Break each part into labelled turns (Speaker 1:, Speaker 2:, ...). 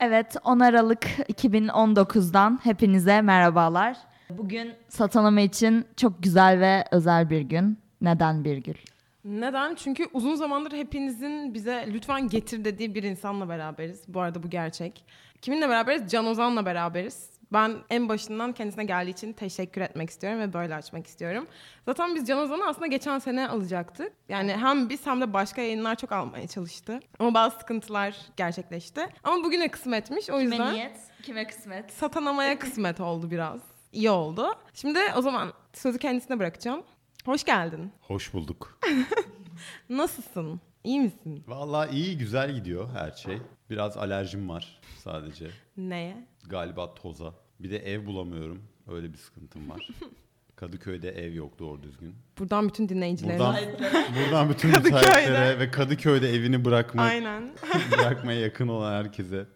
Speaker 1: Evet 10 Aralık 2019'dan hepinize merhabalar. Bugün Satanama için çok güzel ve özel bir gün. Neden bir gün?
Speaker 2: Neden? Çünkü uzun zamandır hepinizin bize lütfen getir dediği bir insanla beraberiz. Bu arada bu gerçek. Kiminle beraberiz? Can Ozan'la beraberiz. Ben en başından kendisine geldiği için teşekkür etmek istiyorum ve böyle açmak istiyorum. Zaten biz Can Ozan'ı aslında geçen sene alacaktık. Yani hem biz hem de başka yayınlar çok almaya çalıştı. Ama bazı sıkıntılar gerçekleşti. Ama bugüne kısmetmiş. O yüzden
Speaker 1: Kime niyet, kime kısmet?
Speaker 2: satanamaya kısmet oldu biraz. İyi oldu. Şimdi o zaman sözü kendisine bırakacağım. Hoş geldin.
Speaker 3: Hoş bulduk.
Speaker 2: Nasılsın? İyi misin?
Speaker 3: Vallahi iyi güzel gidiyor her şey. Biraz alerjim var sadece.
Speaker 2: Neye?
Speaker 3: Galiba toza. Bir de ev bulamıyorum. Öyle bir sıkıntım var. Kadıköy'de ev yok doğru düzgün.
Speaker 2: Buradan bütün dinleyicilere.
Speaker 3: Buradan, buradan bütün müteahhitlere ve Kadıköy'de evini bırakma,
Speaker 2: Aynen.
Speaker 3: bırakmaya yakın olan herkese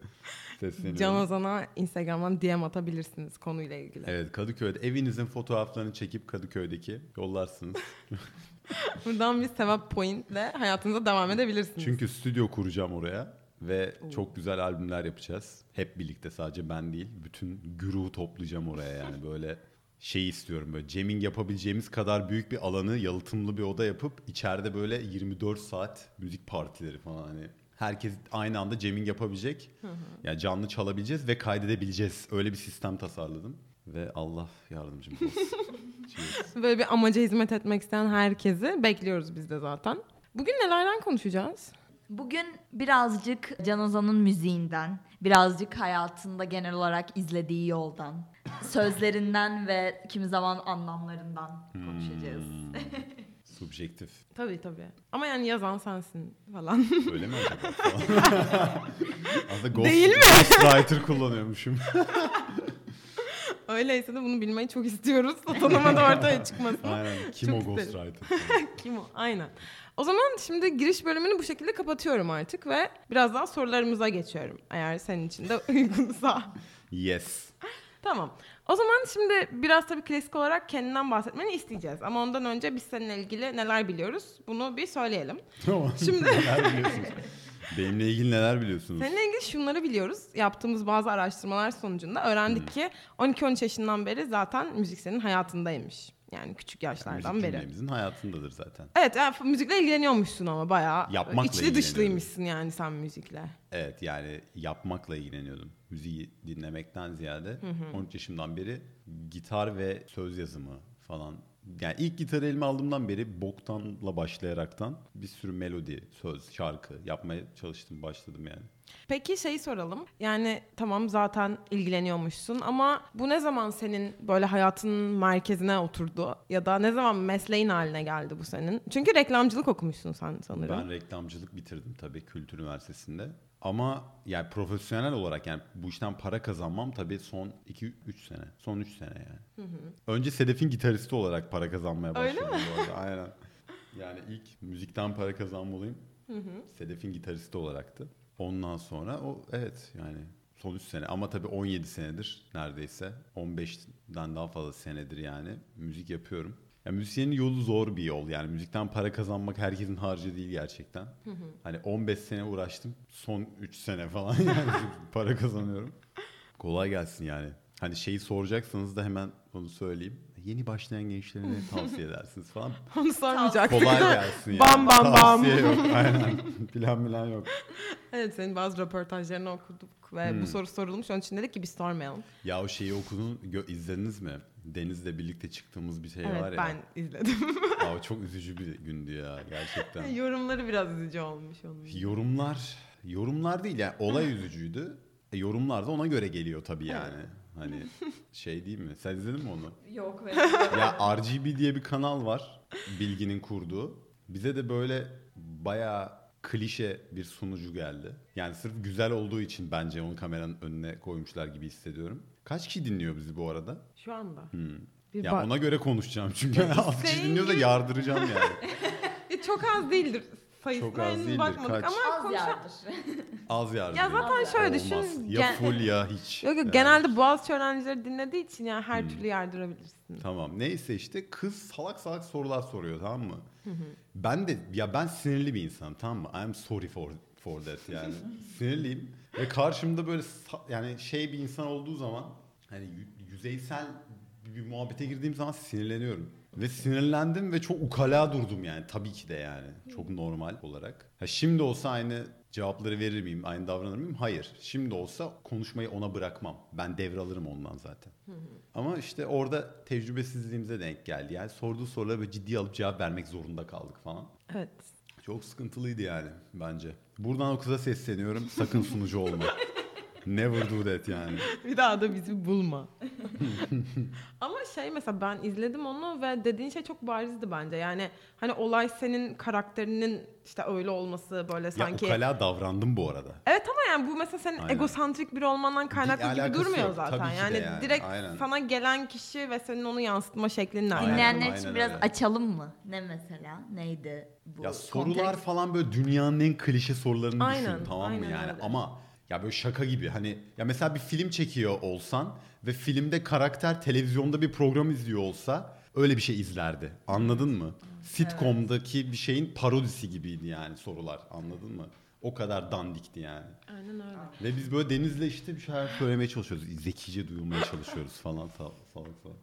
Speaker 3: sesleniyorum.
Speaker 2: Can Ozan'a Instagram'dan DM atabilirsiniz konuyla ilgili.
Speaker 3: Evet Kadıköy'de evinizin fotoğraflarını çekip Kadıköy'deki yollarsınız.
Speaker 2: Buradan bir sevap pointle hayatınıza devam edebilirsiniz.
Speaker 3: Çünkü stüdyo kuracağım oraya ve çok güzel albümler yapacağız. Hep birlikte sadece ben değil. Bütün güruhu toplayacağım oraya yani böyle şey istiyorum böyle jamming yapabileceğimiz kadar büyük bir alanı yalıtımlı bir oda yapıp içeride böyle 24 saat müzik partileri falan hani herkes aynı anda jamming yapabilecek. Yani canlı çalabileceğiz ve kaydedebileceğiz. Öyle bir sistem tasarladım ve Allah yardımcım olsun.
Speaker 2: Böyle bir amaca hizmet etmek isteyen herkesi bekliyoruz biz de zaten. Bugün nelerden konuşacağız?
Speaker 1: Bugün birazcık Can Ozan'ın müziğinden, birazcık hayatında genel olarak izlediği yoldan, sözlerinden ve kimi zaman anlamlarından konuşacağız.
Speaker 3: Subjektif.
Speaker 2: Tabii tabii. Ama yani yazan sensin falan.
Speaker 3: Öyle mi acaba? Aslında ghost,
Speaker 2: Değil mi?
Speaker 3: Ghostwriter kullanıyormuşum.
Speaker 2: Öyleyse de bunu bilmeyi çok istiyoruz. Tanıma da ortaya çıkmasın.
Speaker 3: Aynen. Kim
Speaker 2: Çok
Speaker 3: o. Ghostwriter?
Speaker 2: Kim o? Aynen. O zaman şimdi giriş bölümünü bu şekilde kapatıyorum artık ve birazdan sorularımıza geçiyorum. Eğer senin için de uygunsa.
Speaker 3: yes.
Speaker 2: Tamam. O zaman şimdi biraz tabii klasik olarak kendinden bahsetmeni isteyeceğiz. Ama ondan önce biz seninle ilgili neler biliyoruz bunu bir söyleyelim.
Speaker 3: Tamam.
Speaker 2: Şimdi-
Speaker 3: neler biliyorsunuz? Benimle ilgili neler biliyorsunuz?
Speaker 2: Seninle ilgili şunları biliyoruz. Yaptığımız bazı araştırmalar sonucunda öğrendik ki 12-13 yaşından beri zaten müzik senin hayatındaymış. Yani küçük yaşlardan
Speaker 3: Müzik
Speaker 2: beri.
Speaker 3: cümlemizin hayatındadır zaten.
Speaker 2: Evet, yani müzikle ilgileniyormuşsun ama bayağı.
Speaker 3: Yapmakla
Speaker 2: içli dışlıymışsın yani sen müzikle.
Speaker 3: Evet yani yapmakla ilgileniyordum. Müziği dinlemekten ziyade 13 yaşımdan beri gitar ve söz yazımı falan. Yani ilk gitarı elime aldığımdan beri boktanla başlayaraktan bir sürü melodi, söz, şarkı yapmaya çalıştım, başladım yani.
Speaker 2: Peki şeyi soralım. Yani tamam zaten ilgileniyormuşsun ama bu ne zaman senin böyle hayatının merkezine oturdu? Ya da ne zaman mesleğin haline geldi bu senin? Çünkü reklamcılık okumuşsun sen sanırım.
Speaker 3: Ben reklamcılık bitirdim tabii Kültür Üniversitesi'nde. Ama yani profesyonel olarak yani bu işten para kazanmam tabii son 2-3 sene. Son 3 sene yani. Önce Sedef'in gitaristi olarak para kazanmaya
Speaker 2: Öyle
Speaker 3: başladım bu arada. Aynen. Yani ilk müzikten para kazanmalıyım. Sedef'in gitaristi olaraktı. Ondan sonra o evet yani son 3 sene ama tabii 17 senedir neredeyse 15'den daha fazla senedir yani müzik yapıyorum. Ya müzisyenin yolu zor bir yol yani müzikten para kazanmak herkesin harcı değil gerçekten. Hani 15 sene uğraştım son 3 sene falan yani para kazanıyorum. Kolay gelsin yani. Hani şeyi soracaksanız da hemen onu söyleyeyim. Yeni başlayan gençlere ne tavsiye edersiniz falan.
Speaker 2: Onu sormayacaktım.
Speaker 3: Kolay gelsin yani.
Speaker 2: Bam, bam, bam.
Speaker 3: Tavsiye yok aynen. Plan plan yok.
Speaker 2: Evet senin bazı röportajlarını okuduk ve
Speaker 3: Hmm.
Speaker 2: bu soru sorulmuş. Onun için dedik ki biz sormayalım.
Speaker 3: Ya o şeyi okudun, izlediniz mi? Deniz'le birlikte çıktığımız bir şey
Speaker 2: evet
Speaker 3: var ya.
Speaker 2: ben izledim.
Speaker 3: O çok üzücü bir gündü ya gerçekten.
Speaker 2: Yorumları biraz üzücü olmuş onun.
Speaker 3: Yorumlar, yorumlar değil yani olay üzücüydü. E, yorumlar da ona göre geliyor tabii yani. Hani şey değil mi? Sen izledin mi onu?
Speaker 1: Yok
Speaker 3: Ya RGB diye bir kanal var. Bilginin kurduğu. Bize de böyle bayağı klişe bir sunucu geldi. Yani sırf güzel olduğu için bence onu kameranın önüne koymuşlar gibi hissediyorum. Kaç kişi dinliyor bizi bu arada?
Speaker 2: Şu anda.
Speaker 3: Hmm.
Speaker 2: Bir
Speaker 3: Ya
Speaker 2: bak-
Speaker 3: ona göre konuşacağım çünkü az kişi dinliyor da yardıracağım yani.
Speaker 2: E, çok az değildir sayısına
Speaker 3: Çok az
Speaker 2: henüz
Speaker 3: değildir,
Speaker 2: bakmadık
Speaker 3: kaç?
Speaker 2: ama
Speaker 1: Az
Speaker 2: konuşa-
Speaker 1: yardır.
Speaker 3: Az yardım.
Speaker 2: Ya zaten şöyle
Speaker 3: Olmaz.
Speaker 2: düşün.
Speaker 3: Ya
Speaker 2: gen-
Speaker 3: full ya hiç.
Speaker 2: Yok yok
Speaker 3: Yani.
Speaker 2: genelde Boğaziçi öğrencileri dinlediği için yani her
Speaker 3: Hmm.
Speaker 2: türlü yardırabilirsin.
Speaker 3: Tamam neyse işte kız salak salak sorular soruyor tamam mı? Ben de ya ben sinirli bir insanım tamam mı? I'm sorry for for that yani. Sinirliyim. Ve karşımda böyle yani şey bir insan olduğu zaman hani yü- yüzeysel bir muhabbete girdiğim zaman sinirleniyorum. Ve sinirlendim ve çok ukala durdum yani tabii ki de yani. Çok normal olarak. Ha şimdi olsa aynı cevapları verir miyim, aynı davranır mıyım? Hayır. Şimdi olsa konuşmayı ona bırakmam. Ben devralırım ondan zaten. Ama işte orada tecrübesizliğimize denk geldi. Yani sorduğu sorulara böyle ciddiye alıp cevap vermek zorunda kaldık falan.
Speaker 2: Evet.
Speaker 3: Çok sıkıntılıydı yani bence. Buradan o kıza sesleniyorum. Sakın sunucu olma. Never do that yani.
Speaker 2: Bir daha da bizi bulma. Ama şey mesela ben izledim onu ve dediğin şey çok barizdi bence. Yani hani olay senin karakterinin işte öyle olması böyle sanki.
Speaker 3: Ya ukala davrandım bu arada.
Speaker 2: Evet ama yani bu mesela senin
Speaker 3: Aynen.
Speaker 2: egosantrik biri olmandan kaynaklı gibi
Speaker 3: alakası
Speaker 2: durmuyor
Speaker 3: yok.
Speaker 2: zaten.
Speaker 3: Tabii
Speaker 2: yani,
Speaker 3: yani,
Speaker 2: direkt
Speaker 3: aynen.
Speaker 2: sana gelen kişi ve senin onu yansıtma şeklinle
Speaker 3: Aynen.
Speaker 1: Dinleyenler
Speaker 3: aynen
Speaker 1: için biraz
Speaker 3: öyle.
Speaker 1: açalım mı? Ne mesela? Neydi bu
Speaker 3: Ya sorular
Speaker 1: kontekst?
Speaker 3: falan böyle dünyanın en klişe sorularını
Speaker 2: Aynen,
Speaker 3: düşün tamam mı
Speaker 2: aynen
Speaker 3: yani
Speaker 2: öyle.
Speaker 3: ama ya böyle şaka gibi hani ya mesela bir film çekiyor olsan ve filmde karakter televizyonda bir program izliyor olsa öyle bir şey izlerdi. Anladın mı? Sitcom'daki bir şeyin parodisi gibiydi yani sorular. Anladın mı? O kadar dandikti yani.
Speaker 2: Aynen öyle.
Speaker 3: Ve biz böyle Deniz'le işte bir şeyler söylemeye çalışıyoruz. Zekice duyulmaya çalışıyoruz falan salak salak. salak.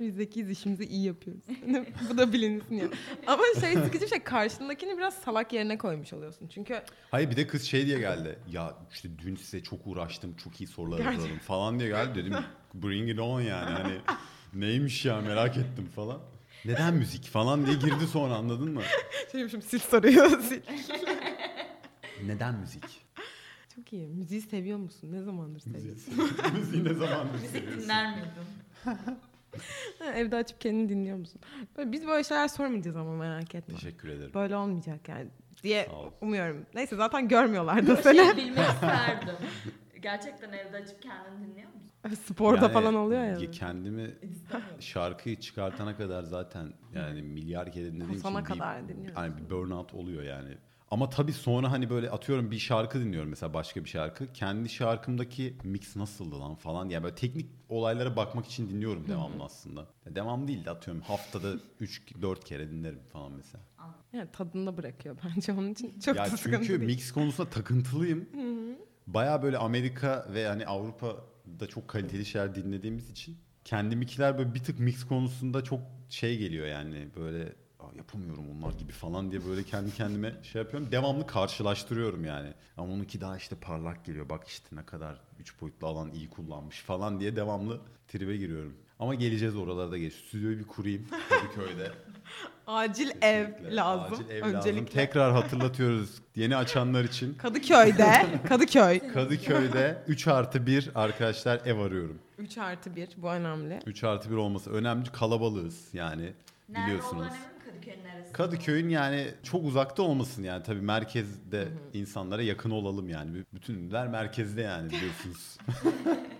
Speaker 2: Biz zekiyiz işimizi iyi yapıyoruz. Bu da bilinsin ya. Ama şey sıkıcı bir şey karşındakini biraz salak yerine koymuş oluyorsun. Çünkü
Speaker 3: Hayır bir de kız şey diye geldi. Ya işte dün size çok uğraştım. Çok iyi sorular hazırladım falan diye geldi. Dedim bring it on yani. Hani neymiş ya merak ettim falan. Neden müzik falan diye girdi sonra anladın mı?
Speaker 2: şeymişim sil soruyor sil.
Speaker 3: Neden müzik?
Speaker 2: Çok iyi. Müziği seviyor musun? Ne zamandır seviyorsun?
Speaker 3: Müziği ne zamandır
Speaker 1: Müzik
Speaker 3: seviyorsun?
Speaker 1: dinler miydin?
Speaker 2: Evde açıp kendini dinliyor musun? Böyle, biz böyle şeyler sormayacağız ama merak etme.
Speaker 3: Teşekkür ederim.
Speaker 2: Böyle olmayacak yani diye
Speaker 3: Sağ ol.
Speaker 2: umuyorum. Neyse zaten görmüyorlar da seni.
Speaker 1: şey bilmek isterdim. Gerçekten evde açıp kendini dinliyor musun?
Speaker 2: Sporda
Speaker 3: Yani
Speaker 2: falan oluyor ya.
Speaker 3: Kendimi şarkıyı çıkartana kadar zaten yani milyar kere dinlediğim için bir,
Speaker 2: kadar dinliyorsun.
Speaker 3: hani bir burnout oluyor yani. Ama tabii sonra hani böyle atıyorum bir şarkı dinliyorum mesela başka bir şarkı. Kendi şarkımdaki mix nasıldı lan falan. Yani böyle teknik olaylara bakmak için dinliyorum devamlı aslında. Ya Devam değil de atıyorum haftada 3-4 kere dinlerim falan mesela.
Speaker 2: Yani tadında bırakıyor bence onun için çok
Speaker 3: ya
Speaker 2: da sıkıntı
Speaker 3: çünkü
Speaker 2: değil.
Speaker 3: mix konusunda takıntılıyım. Baya böyle Amerika ve hani Avrupa'da çok kaliteli şeyler dinlediğimiz için kendimikiler böyle bir tık mix konusunda çok şey geliyor yani böyle "Aa, yapamıyorum onlar gibi falan diye böyle kendi kendime şey yapıyorum. Devamlı karşılaştırıyorum yani. Ama onunki daha işte parlak geliyor. Bak işte ne kadar üç boyutlu alan iyi kullanmış falan diye devamlı tribe giriyorum. Ama geleceğiz oralara da geç. Stüdyoyu bir kurayım Kadıköy'de.
Speaker 2: Acil ev lazım.
Speaker 3: Acil ev
Speaker 2: Öncelikle.
Speaker 3: lazım. Tekrar hatırlatıyoruz yeni açanlar için.
Speaker 2: Kadıköy'de, Kadıköy.
Speaker 3: Kadıköy'de 3 artı 1 arkadaşlar ev arıyorum.
Speaker 2: 3 artı 1 bu önemli.
Speaker 3: 3 artı 1 olması önemli. Kalabalığız yani
Speaker 1: Nerede
Speaker 3: biliyorsunuz.
Speaker 1: Kadıköy'ün neresi?
Speaker 3: Kadıköy'ün yani çok uzakta olmasın yani tabii merkezde insanlara yakın olalım yani. B- Bütün ünlüler merkezde yani biliyorsunuz.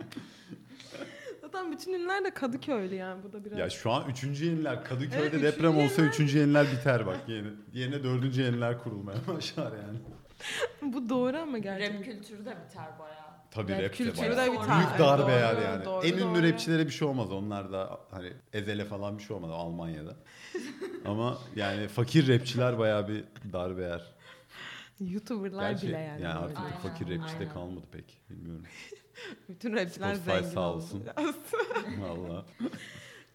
Speaker 2: Zaten bütün ünlüler de Kadıköylü yani bu da biraz.
Speaker 3: ya şu an 3. yeniler Kadıköy'de
Speaker 2: Evet,
Speaker 3: deprem
Speaker 2: üçüncü
Speaker 3: olsa 3. yeniler biter bak yeni. Yerine 4. yeniler kurulmaya başlar yani.
Speaker 2: bu doğru ama gerçekten.
Speaker 1: Rap kültürü de biter bayağı.
Speaker 3: Tabii
Speaker 2: Rap
Speaker 3: rap de
Speaker 2: kültürü
Speaker 3: bayağı.
Speaker 2: de biter.
Speaker 3: Büyük darbe
Speaker 2: Doğru,
Speaker 3: yer yani.
Speaker 2: doğru,
Speaker 3: en ünlü
Speaker 2: doğru.
Speaker 3: rapçilere bir şey olmaz. Onlar da hani Ezel'e falan bir şey olmadı Almanya'da. Ama yani fakir rapçiler bayağı bir darbe yer.
Speaker 2: YouTuber'lar
Speaker 3: Gerçi
Speaker 2: bile yani.
Speaker 3: yani artık
Speaker 1: Aynen,
Speaker 3: fakir rapçi de kalmadı pek. Bilmiyorum.
Speaker 2: Bütün rapçiler
Speaker 3: Spotify
Speaker 2: zengin
Speaker 3: sağ olsun. Valla.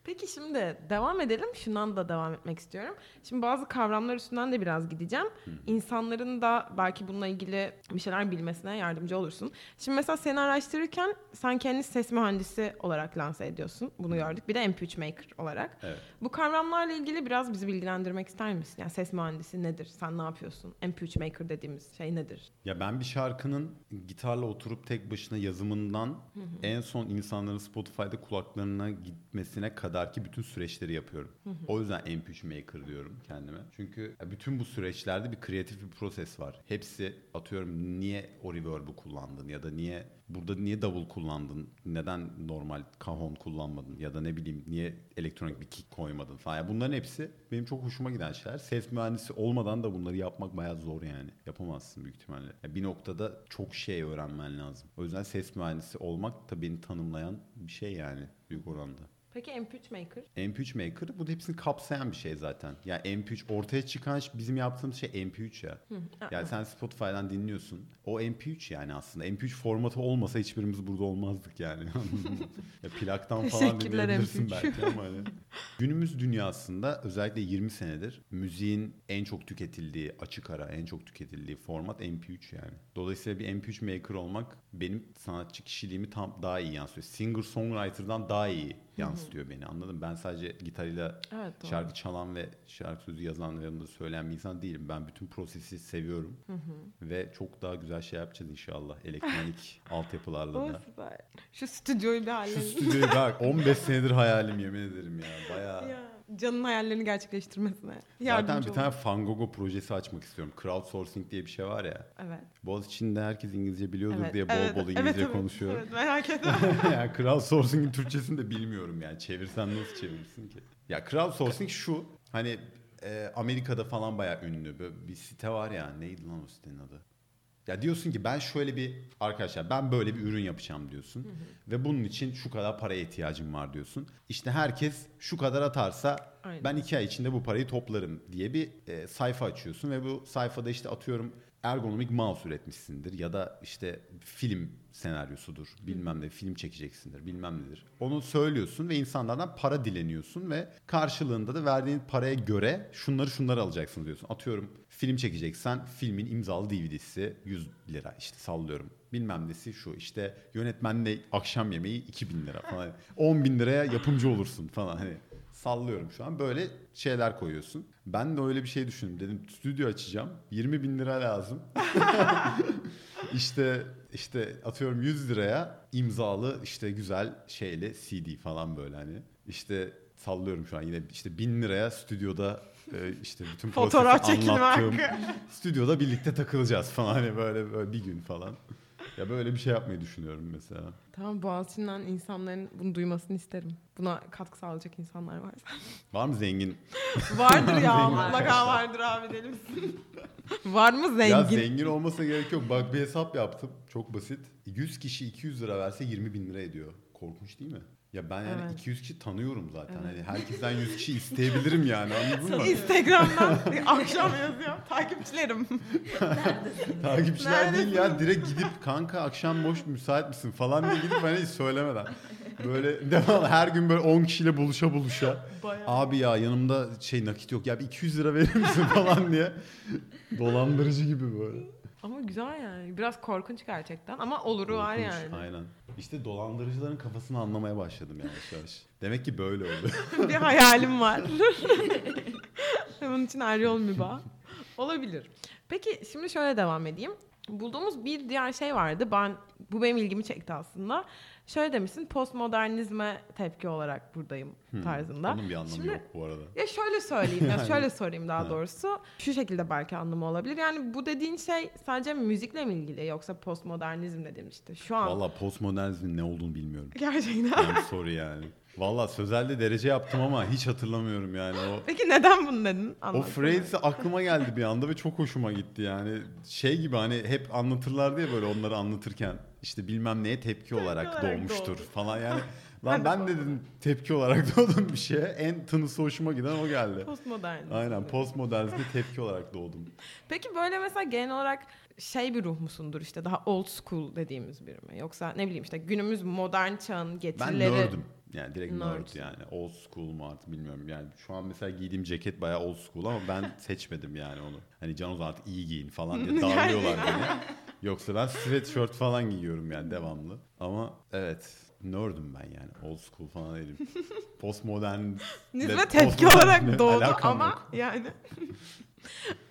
Speaker 2: Peki şimdi devam edelim. Şundan da devam etmek istiyorum. Şimdi bazı kavramlar üstünden de biraz gideceğim. İnsanların da belki bununla ilgili bir şeyler bilmesine yardımcı olursun. Şimdi mesela seni araştırırken sen kendini ses mühendisi olarak lanse ediyorsun. Bunu gördük. Bir de MP3 maker olarak.
Speaker 3: Evet.
Speaker 2: Bu kavramlarla ilgili biraz bizi bilgilendirmek ister misin? Yani ses mühendisi nedir? Sen ne yapıyorsun? MP3 maker dediğimiz şey nedir?
Speaker 3: Ya ben bir şarkının gitarla oturup tek başına yazımından en son insanların Spotify'da kulaklarına gitmesine kadar ki bütün süreçleri yapıyorum. O yüzden MP3 Maker diyorum kendime. Çünkü bütün bu süreçlerde bir kreatif bir proses var. Hepsi atıyorum niye o reverb'ı kullandın ya da niye burada niye davul kullandın? Neden normal cajon kullanmadın ya da ne bileyim niye elektronik bir kick koymadın falan. Yani bunların hepsi benim çok hoşuma giden şeyler. Ses mühendisi olmadan da bunları yapmak bayağı zor yani. Yapamazsın büyük ihtimalle. Bir noktada çok şey öğrenmen lazım. O yüzden ses mühendisi olmak da beni tanımlayan bir şey yani büyük oranda.
Speaker 2: Peki MP3 Maker?
Speaker 3: MP3 Maker bu da hepsini kapsayan bir şey zaten. Yani MP3 ortaya çıkan bizim yaptığımız şey MP3 ya. Yani sen Spotify'dan dinliyorsun. O MP3 yani aslında. MP3 formatı olmasa hiçbirimiz burada olmazdık yani. ya plaktan falan dinleyebilirsin
Speaker 2: MP3.
Speaker 3: belki ama hani. Günümüz dünyasında özellikle 20 senedir müziğin en çok tüketildiği, açık ara en çok tüketildiği format MP3 yani. Dolayısıyla bir MP3 maker olmak benim sanatçı kişiliğimi tam daha iyi yansıtıyor. Singer songwriter'dan daha iyi yansıtıyor beni anladın mı? Ben sadece gitarıyla
Speaker 2: Evet doğru.
Speaker 3: şarkı çalan ve şarkı sözü yazan ve yanında söyleyen bir insan değilim. Ben bütün prosesi seviyorum. Ve çok daha güzel şey yapacağız inşallah. Elektronik altyapılarla da.
Speaker 2: süper. Şu stüdyoyu bir
Speaker 3: Şu
Speaker 2: halledin.
Speaker 3: stüdyoyu bak 15 senedir hayalim yemin ederim ya. Bayağı.
Speaker 2: Ya, Can'ın hayallerini gerçekleştirmesine
Speaker 3: Zaten
Speaker 2: yardımcı
Speaker 3: bir
Speaker 2: olun.
Speaker 3: tane Fangogo projesi açmak istiyorum. Crowdsourcing diye bir şey var ya.
Speaker 2: Evet.
Speaker 3: Boğaziçi'nde herkes İngilizce biliyordur
Speaker 2: evet.
Speaker 3: diye bol
Speaker 2: evet,
Speaker 3: bol
Speaker 2: evet,
Speaker 3: İngilizce
Speaker 2: evet,
Speaker 3: konuşuyorum.
Speaker 2: Evet merak etme.
Speaker 3: yani crowdsourcing'in Türkçesini de bilmiyorum yani. Çevirsen nasıl çevirirsin ki? Ya crowdsourcing şu. Hani e, Amerika'da falan bayağı ünlü. Böyle bir site var ya. Neydi lan o sitenin adı? Ya diyorsun ki ben şöyle bir arkadaşlar ben böyle bir ürün yapacağım diyorsun. Ve bunun için şu kadar paraya ihtiyacım var diyorsun. İşte herkes şu kadar atarsa
Speaker 2: Aynen.
Speaker 3: ben iki ay içinde bu parayı toplarım diye bir e, sayfa açıyorsun. Ve bu sayfada işte atıyorum ergonomik mouse üretmişsindir ya da işte film senaryosudur bilmem ne film çekeceksindir bilmem nedir. Onu söylüyorsun ve insanlardan para dileniyorsun ve karşılığında da verdiğin paraya göre şunları şunları alacaksın diyorsun. Atıyorum film çekeceksen filmin imzalı DVD'si 100 lira işte sallıyorum. Bilmem nesi şu işte yönetmenle akşam yemeği 2000 lira falan. 10 bin liraya yapımcı olursun falan hani sallıyorum şu an böyle şeyler koyuyorsun. Ben de öyle bir şey düşündüm dedim stüdyo açacağım 20 bin lira lazım. İşte işte atıyorum 100 liraya imzalı işte güzel şeyle CD falan böyle hani. İşte sallıyorum şu an yine işte 1000 liraya stüdyoda e, işte bütün
Speaker 2: Fotoğraf
Speaker 3: prosesi anlattığım stüdyoda birlikte takılacağız falan hani böyle, böyle bir gün falan. Ya böyle bir şey yapmayı düşünüyorum mesela.
Speaker 2: Tamam Boğaziçi'nden insanların bunu duymasını isterim. Buna katkı sağlayacak insanlar varsa.
Speaker 3: Var mı zengin?
Speaker 2: vardır ya mutlaka vardır abi deli misin? Var mı zengin?
Speaker 3: Ya zengin olmasa gerek yok. Bak bir hesap yaptım. Çok basit. 100 kişi 200 lira verse 20 bin lira ediyor. Korkunç değil mi? Ya ben yani
Speaker 2: Evet.
Speaker 3: 200 kişi tanıyorum zaten.
Speaker 2: Evet.
Speaker 3: Hani herkesten 100 kişi isteyebilirim yani anladın mı?
Speaker 2: Instagram'dan akşam yazıyor. Takipçilerim.
Speaker 3: Takipçiler değil
Speaker 2: Neredesin?
Speaker 3: ya direkt gidip kanka akşam boş müsait misin falan diye gidip hani hiç söylemeden. Böyle devam her gün böyle 10 kişiyle buluşa buluşa.
Speaker 2: Bayağı.
Speaker 3: Abi ya yanımda şey nakit yok ya bir 200 lira verir misin falan diye. Dolandırıcı gibi böyle.
Speaker 2: Ama güzel yani. Biraz korkunç gerçekten ama oluru var
Speaker 3: Korkunç,
Speaker 2: yani.
Speaker 3: Aynen. İşte dolandırıcıların kafasını anlamaya başladım yavaş yavaş. Demek ki böyle oldu.
Speaker 2: bir hayalim var. Bunun için her yol mübah. Olabilir. Peki şimdi şöyle devam edeyim. Bulduğumuz bir diğer şey vardı. Ben bu benim ilgimi çekti aslında. Şöyle demişsin postmodernizme tepki olarak buradayım tarzında.
Speaker 3: Onun bir anlamı
Speaker 2: Şimdi-
Speaker 3: yok bu arada.
Speaker 2: Ya şöyle söyleyeyim ya şöyle sorayım daha
Speaker 3: Ha.
Speaker 2: doğrusu. Şu şekilde belki anlamı olabilir. Yani bu dediğin şey sadece müzikle mi ilgili yoksa postmodernizm dediğim işte şu an.
Speaker 3: Valla postmodernizmin ne olduğunu bilmiyorum.
Speaker 2: Gerçekten.
Speaker 3: Yani soru yani. Valla sözelde derece yaptım ama hiç hatırlamıyorum yani o.
Speaker 2: Peki neden bunu dedin?
Speaker 3: O
Speaker 2: Anlatsana.
Speaker 3: phrase aklıma geldi bir anda ve çok hoşuma gitti yani. Şey gibi hani hep anlatırlar diye böyle onları anlatırken işte bilmem neye tepki olarak doğmuştur
Speaker 2: doğdu.
Speaker 3: falan yani.
Speaker 2: Ben
Speaker 3: Lan ben de dedim tepki olarak doğdum bir şeye. En tınısı hoşuma giden o geldi.
Speaker 2: Postmodernizm.
Speaker 3: Aynen postmodernizme tepki olarak doğdum.
Speaker 2: Peki böyle mesela genel olarak şey bir ruh musundur işte daha old school dediğimiz biri mi? Yoksa ne bileyim işte günümüz modern çağın
Speaker 3: Ben
Speaker 2: getirileri.
Speaker 3: Yani direkt nerd.
Speaker 2: Nerd.
Speaker 3: yani. Old school mu artık bilmiyorum. Yani şu an mesela giydiğim ceket bayağı old school ama ben seçmedim yani onu. Hani Can Ozan artık iyi giyin falan diye darlıyorlar beni. Yoksa ben sweatshirt falan giyiyorum yani devamlı. Ama evet nerd'üm ben yani. Old school falan değilim. Postmodern
Speaker 2: Nizme tepki olarak doğdu ama yani.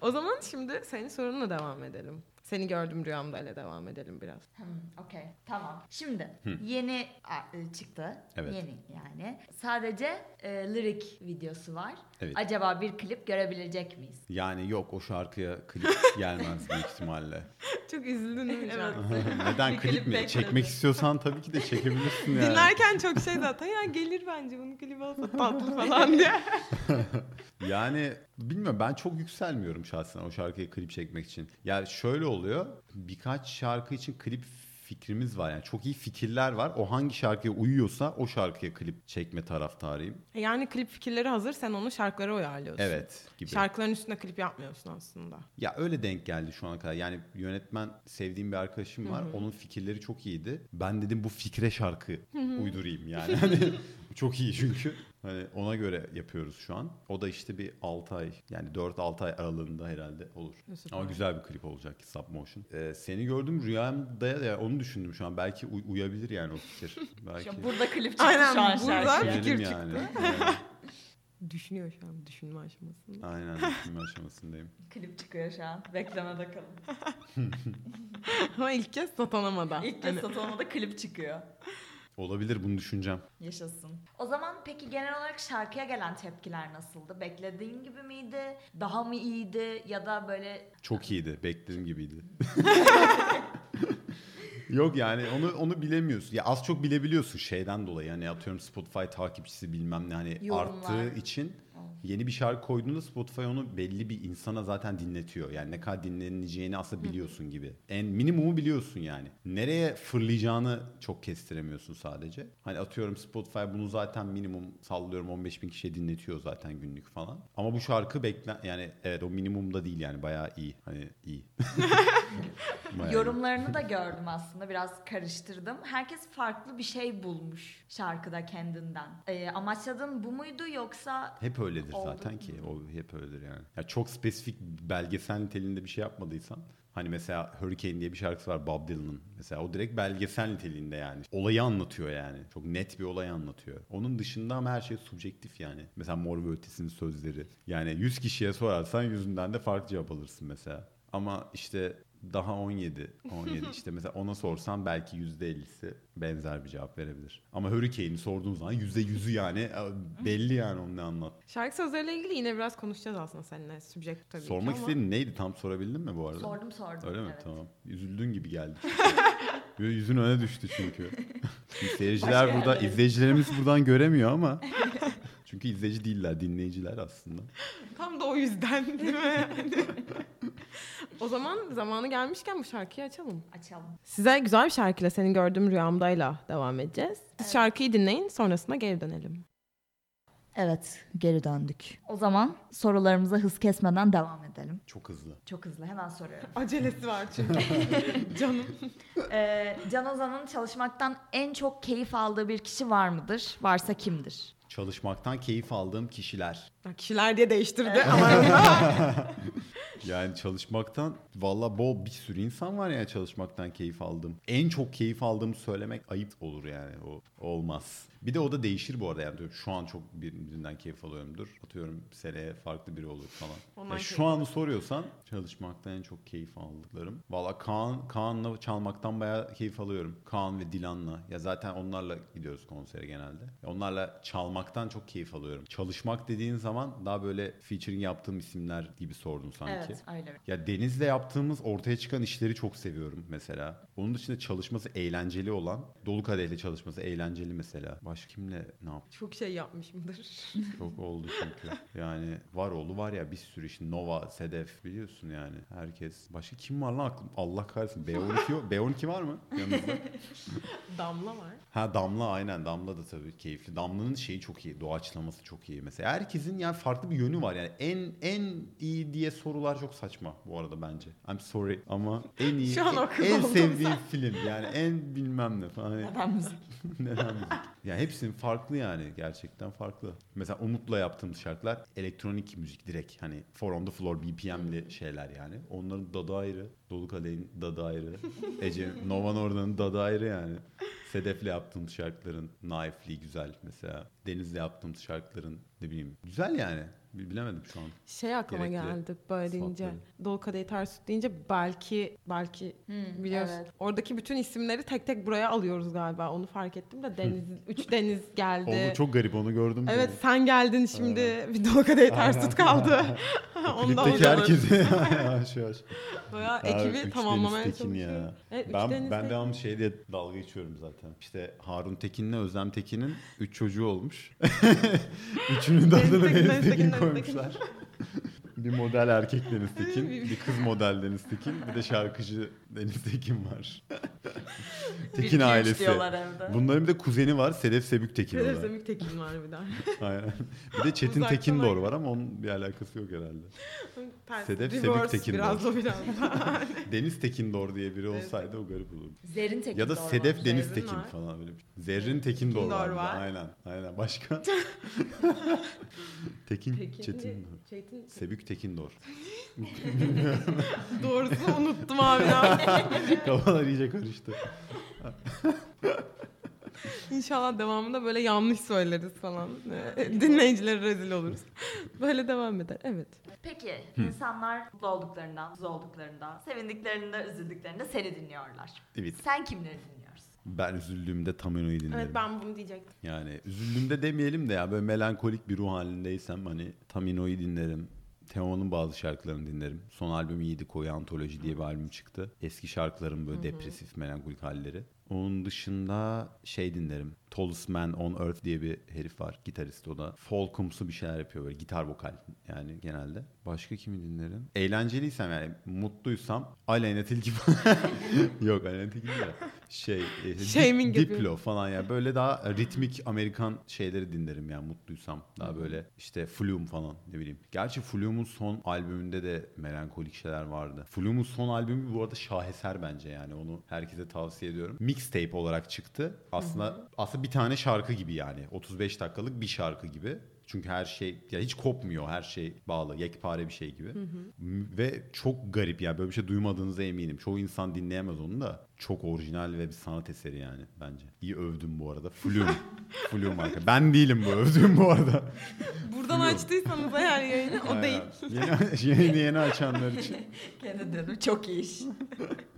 Speaker 2: o zaman şimdi senin sorunla devam edelim. Seni gördüm rüyamda ile devam edelim biraz.
Speaker 1: Hmm, Okey tamam. Şimdi yeni a, e, çıktı.
Speaker 3: Evet.
Speaker 1: Yeni yani. Sadece e, lirik videosu var.
Speaker 3: Evet.
Speaker 1: Acaba bir klip görebilecek miyiz?
Speaker 3: Yani yok o şarkıya klip gelmez büyük ihtimalle.
Speaker 2: Çok üzüldün değil mi an?
Speaker 3: Neden
Speaker 1: Bir
Speaker 3: klip
Speaker 1: klip
Speaker 3: mi?
Speaker 1: bekledim.
Speaker 3: Çekmek istiyorsan tabii ki de çekebilirsin yani.
Speaker 2: Dinlerken çok şey zaten ya gelir bence bunun klibi olsa tatlı falan diye.
Speaker 3: Yani bilmiyorum ben çok yükselmiyorum şahsen o şarkıya klip çekmek için. Yani şöyle oluyor birkaç şarkı için klip fikrimiz var. Yani çok iyi fikirler var. O hangi şarkıya uyuyorsa o şarkıya klip çekme taraftarıyım.
Speaker 2: E Yani klip fikirleri hazır sen onu şarkılara uyarlıyorsun.
Speaker 3: Evet gibi.
Speaker 2: Şarkıların üstüne klip yapmıyorsun aslında.
Speaker 3: Ya öyle denk geldi şu ana kadar. Yani yönetmen sevdiğim bir arkadaşım var. Onun fikirleri çok iyiydi. Ben dedim bu fikre şarkı uydurayım yani. Hani çok iyi çünkü. Hani ona göre yapıyoruz şu an. O da işte bir 6 ay yani 4-6 ay aralığında herhalde olur.
Speaker 2: Süper.
Speaker 3: Ama güzel bir klip olacak stop motion. Ee, seni gördüm rüyamda ya onu düşündüm şu an. Belki uy- uyabilir yani o fikir. Belki.
Speaker 1: Şu an burada klip çıktı
Speaker 2: Aynen,
Speaker 1: şu an
Speaker 2: burada
Speaker 1: şarkıya.
Speaker 2: fikir
Speaker 3: Düşünelim
Speaker 2: çıktı.
Speaker 3: Yani.
Speaker 2: Düşünüyor şu an düşünme aşamasında.
Speaker 3: Aynen düşünme aşamasındayım.
Speaker 1: Klip çıkıyor şu an. Beklemede kalın.
Speaker 2: Ama ilk kez satanamada.
Speaker 1: İlk kez
Speaker 2: Hani-
Speaker 1: satılmada klip çıkıyor.
Speaker 3: Olabilir bunu düşüneceğim.
Speaker 1: Yaşasın. O zaman peki genel olarak şarkıya gelen tepkiler nasıldı? Beklediğin gibi miydi? Daha mı iyiydi? Ya da böyle
Speaker 3: Çok iyiydi. Beklediğim gibiydi. Yok yani onu onu bilemiyorsun. Ya az çok bilebiliyorsun şeyden dolayı. Yani atıyorum Spotify takipçisi bilmem ne hani
Speaker 1: Yorumlar.
Speaker 3: arttığı için yeni bir şarkı koyduğunda Spotify onu belli bir insana zaten dinletiyor. Yani ne kadar dinleneceğini aslında biliyorsun gibi. En minimumu biliyorsun yani. Nereye fırlayacağını çok kestiremiyorsun sadece. Hani atıyorum Spotify bunu zaten minimum sallıyorum 15 bin kişiye dinletiyor zaten günlük falan. Ama bu şarkı beklen yani evet o minimumda değil yani bayağı iyi. Hani iyi. Bayağı iyi.
Speaker 1: yorumlarını da gördüm aslında. Biraz karıştırdım. Herkes farklı bir şey bulmuş şarkıda kendinden. Ee, amaçladığın bu muydu yoksa
Speaker 3: Hep öyledir
Speaker 1: Oldu.
Speaker 3: zaten ki. O hep öyledir yani. Ya çok spesifik belgesel niteliğinde bir şey yapmadıysan Hani mesela Hurricane diye bir şarkısı var Bob Dylan'ın. Mesela o direkt belgesel niteliğinde yani. Olayı anlatıyor yani. Çok net bir olayı anlatıyor. Onun dışında ama her şey subjektif yani. Mesela Mor ve Ötesi'nin sözleri. Yani 100 kişiye sorarsan yüzünden de farklı cevap alırsın mesela. Ama işte daha 17, 17 işte mesela ona sorsan belki %50'si benzer bir cevap verebilir. Ama Hurricane'i sorduğun zaman %100'ü yani e, belli yani onun ne anlat.
Speaker 2: Şarkı sözleriyle ilgili yine biraz konuşacağız aslında seninle. Subjektif tabii
Speaker 3: Sormak
Speaker 2: ki ama.
Speaker 3: istediğin neydi tam sorabildin mi bu arada?
Speaker 1: sordum sordum.
Speaker 3: Öyle mi?
Speaker 1: evet.
Speaker 3: Tamam. Üzüldüğün gibi geldi. Yüzün öne düştü çünkü. Şimdi seyirciler
Speaker 1: Başka
Speaker 3: burada,
Speaker 1: yerlere.
Speaker 3: izleyicilerimiz buradan göremiyor ama. Çünkü izleyici değiller, dinleyiciler aslında.
Speaker 2: Tam da o yüzden değil mi? o zaman zamanı gelmişken bu şarkıyı açalım.
Speaker 1: Açalım.
Speaker 2: Size güzel bir şarkıyla Seni Gördüğüm Rüyamda'yla devam edeceğiz. Siz şarkıyı dinleyin sonrasında geri dönelim.
Speaker 1: Evet, geri döndük. O zaman sorularımıza hız kesmeden devam edelim.
Speaker 3: Çok hızlı.
Speaker 1: Çok hızlı, hemen soruyorum.
Speaker 2: Acelesi var çünkü. Canım.
Speaker 1: ee, Can Ozan'ın çalışmaktan en çok keyif aldığı bir kişi var mıdır? Varsa kimdir?
Speaker 3: Çalışmaktan keyif aldığım kişiler.
Speaker 2: Ya Kişiler diye değiştirdi ama
Speaker 3: Yani çalışmaktan valla bol bir sürü insan var ya çalışmaktan keyif aldığım. En çok keyif aldığımı söylemek ayıp olur yani o olmaz. Bir de o da değişir bu arada yani şu an çok birinden keyif alıyorumdur. Atıyorum seneye farklı biri olur falan.
Speaker 2: Ondan
Speaker 3: şu anı soruyorsan çalışmaktan en çok keyif aldıklarım. Valla Kaan, Kaan'la çalmaktan bayağı keyif alıyorum. Kaan ve Dilan'la. Ya zaten onlarla gidiyoruz konsere genelde. Ya Onlarla çalmaktan çok keyif alıyorum. Çalışmak dediğin zaman daha böyle featuring yaptığım isimler gibi sordun sanki.
Speaker 1: Evet, öyle.
Speaker 3: Ya Deniz'le yaptığımız ortaya çıkan işleri çok seviyorum mesela. Onun dışında çalışması eğlenceli olan, Dolu Kadeh'le çalışması eğlenceli mesela. Başka kimle ne yap?
Speaker 2: çok şey yapmışımdır.
Speaker 3: Çok oldu çünkü. Yani var oğlu var ya bir sürü işte Nova, Sedef biliyorsun yani. Herkes. Başka kim var lan aklım? Allah kahretsin. B12, yok. B12 var mı yanınızda?
Speaker 2: Damla var.
Speaker 3: Ha Damla aynen Damla da tabii keyifli. Damla'nın şeyi çok iyi. Doğaçlaması çok iyi. Mesela herkesin yani farklı bir yönü var. Yani en en iyi diye sorular çok saçma bu arada bence. I'm sorry ama en iyi
Speaker 2: Şu an
Speaker 3: en, en sevdiğim film yani en bilmem ne falan.
Speaker 1: Neden müzik?
Speaker 3: Neden müzik? Ya hepsinin farklı yani gerçekten farklı. Mesela Umut'la yaptığımız şarkılar elektronik müzik direkt hani four on the floor BPM'li şeyler yani. Onların dadı ayrı. Dolu Kadehin dadı ayrı. Ece Nova Norda'nın dadı ayrı yani. Sedef'le yaptığımız şarkıların naifliği güzel mesela. Deniz'le yaptığımız şarkıların ne bileyim güzel yani. Bil- Bilemedim şu an.
Speaker 2: Şey aklıma
Speaker 3: Gerekli
Speaker 2: geldi böyle deyince.
Speaker 3: sıfatları.
Speaker 2: Dolu Kadehi Ters Tut deyince belki belki
Speaker 1: Hmm,
Speaker 2: biliyorsun.
Speaker 1: evet.
Speaker 2: Oradaki bütün isimleri tek tek buraya alıyoruz galiba. Onu fark ettim de Deniz, üç Deniz geldi.
Speaker 3: O çok garip onu gördüm.
Speaker 2: Evet sen geldin şimdi bir Dolu Kadehi Ters Tut kaldı. Ondan
Speaker 3: Klipteki herkesi.
Speaker 2: Bayağı
Speaker 3: Ha,
Speaker 2: ekibi
Speaker 3: Üç
Speaker 2: tamamlamaya çalışıyor.
Speaker 3: ya.
Speaker 2: Evet,
Speaker 3: Ben, ben
Speaker 2: Tekin.
Speaker 3: devamlı şey diye dalga geçiyorum zaten. İşte Harun Tekin'le Özlem Tekin'in üç çocuğu olmuş. Üçünün de adını Deniz
Speaker 2: Tekin,
Speaker 3: koymuşlar. Bir model erkek Deniz Tekin, bir kız model Deniz Tekin, bir de şarkıcı Deniz Tekin var.
Speaker 1: Bir,
Speaker 3: Tekin
Speaker 1: üç
Speaker 3: ailesi. Bunların bir de kuzeni var Sedef Sebük Tekin.
Speaker 2: Sedef Semik Tekin var bir daha.
Speaker 3: Aynen. Bir de Çetin
Speaker 2: Uzaktan
Speaker 3: Tekin Dor var ama onun bir alakası yok herhalde.
Speaker 2: Ters,
Speaker 3: Sedef
Speaker 2: reverse
Speaker 3: Tekin
Speaker 2: biraz
Speaker 3: var.
Speaker 2: o biraz daha.
Speaker 3: Deniz Tekin Dor diye biri olsaydı o garip olurdu.
Speaker 1: Zerrin Tekin
Speaker 3: Ya da Sedef
Speaker 1: olmuş.
Speaker 3: Deniz
Speaker 2: Zerrin
Speaker 3: Tekin
Speaker 2: var.
Speaker 3: falan böyle bir. Zerrin Tekin Dor
Speaker 2: Dor
Speaker 3: var.
Speaker 2: var.
Speaker 3: Aynen. Aynen. Başka? Tekin
Speaker 2: Tekin,
Speaker 3: Çetin Dor.
Speaker 2: Çetin,
Speaker 3: Sebük Tekin Dor.
Speaker 2: Doğrusunu unuttum abi ya.
Speaker 3: Kafalar iyice karıştı.
Speaker 2: İnşallah devamında böyle yanlış söyleriz falan. Ee, Dinleyicilere rezil oluruz. Böyle devam eder. Evet.
Speaker 1: Peki insanlar mutlu olduklarında, mutsuz olduklarında, sevindiklerinde, üzüldüklerinde seni dinliyorlar.
Speaker 3: Evet.
Speaker 1: Sen kimleri dinliyorsun?
Speaker 3: Ben üzüldüğümde Tamino'yu dinlerim.
Speaker 2: Evet ben bunu diyecektim.
Speaker 3: Yani üzüldüğümde demeyelim de ya böyle melankolik bir ruh halindeysem hani Tamino'yu dinlerim. Teo'nun bazı şarkılarını dinlerim. Son albüm iyiydi. Koyu Antoloji diye bir albüm çıktı. Eski şarkıların böyle depresif, melankolik halleri. Onun dışında şey dinlerim. Tallest Man on Earth diye bir herif var. Gitarist o da. Folkumsu bir şeyler yapıyor böyle. Gitar vokal yani genelde. Başka kimi dinlerim? Eğlenceliysem yani mutluysam Aleyna Tilki. Yok Aleyna Tilki değil de. Şey, e,
Speaker 2: Shaming yapıyor.
Speaker 3: Diplo falan ya. Böyle daha ritmik Amerikan şeyleri dinlerim yani mutluysam. Daha böyle işte Flume falan ne bileyim. Gerçi Flume'un son albümünde de melankolik şeyler vardı. Flume'un son albümü bu arada şaheser bence yani. Onu herkese tavsiye ediyorum. Mixtape olarak çıktı. Aslında aslında bir tane şarkı gibi yani. 35 dakikalık bir şarkı gibi. Çünkü her şey ya hiç kopmuyor her şey bağlı yekpare bir şey gibi. M- Ve çok garip yani böyle bir şey duymadığınıza eminim. Çoğu insan dinleyemez onu da. Çok orijinal ve bir sanat eseri yani bence. İyi övdüm bu arada. Flume. Flume marka. Ben değilim bu övdüğüm bu arada.
Speaker 2: Buradan açtıysanız eğer yayını o değil.
Speaker 3: Aynen. Yeni, yeni, yeni açanlar için.
Speaker 1: Kendi dedim çok iyi iş.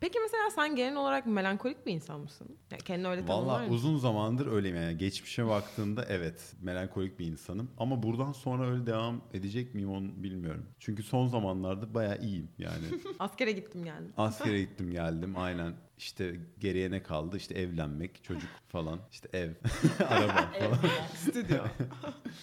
Speaker 2: Peki mesela sen genel olarak melankolik bir insan mısın? Yani kendini öyle tanımlar
Speaker 3: Valla
Speaker 2: mısın?
Speaker 3: uzun zamandır öyleyim yani. Geçmişe baktığımda evet melankolik bir insanım. Ama buradan sonra öyle devam edecek miyim onu bilmiyorum. Çünkü son zamanlarda bayağı iyiyim yani.
Speaker 2: Askere gittim geldim.
Speaker 3: Askere gittim geldim aynen. İşte geriye ne kaldı? İşte evlenmek, çocuk falan. işte ev, araba falan.
Speaker 2: Stüdyo.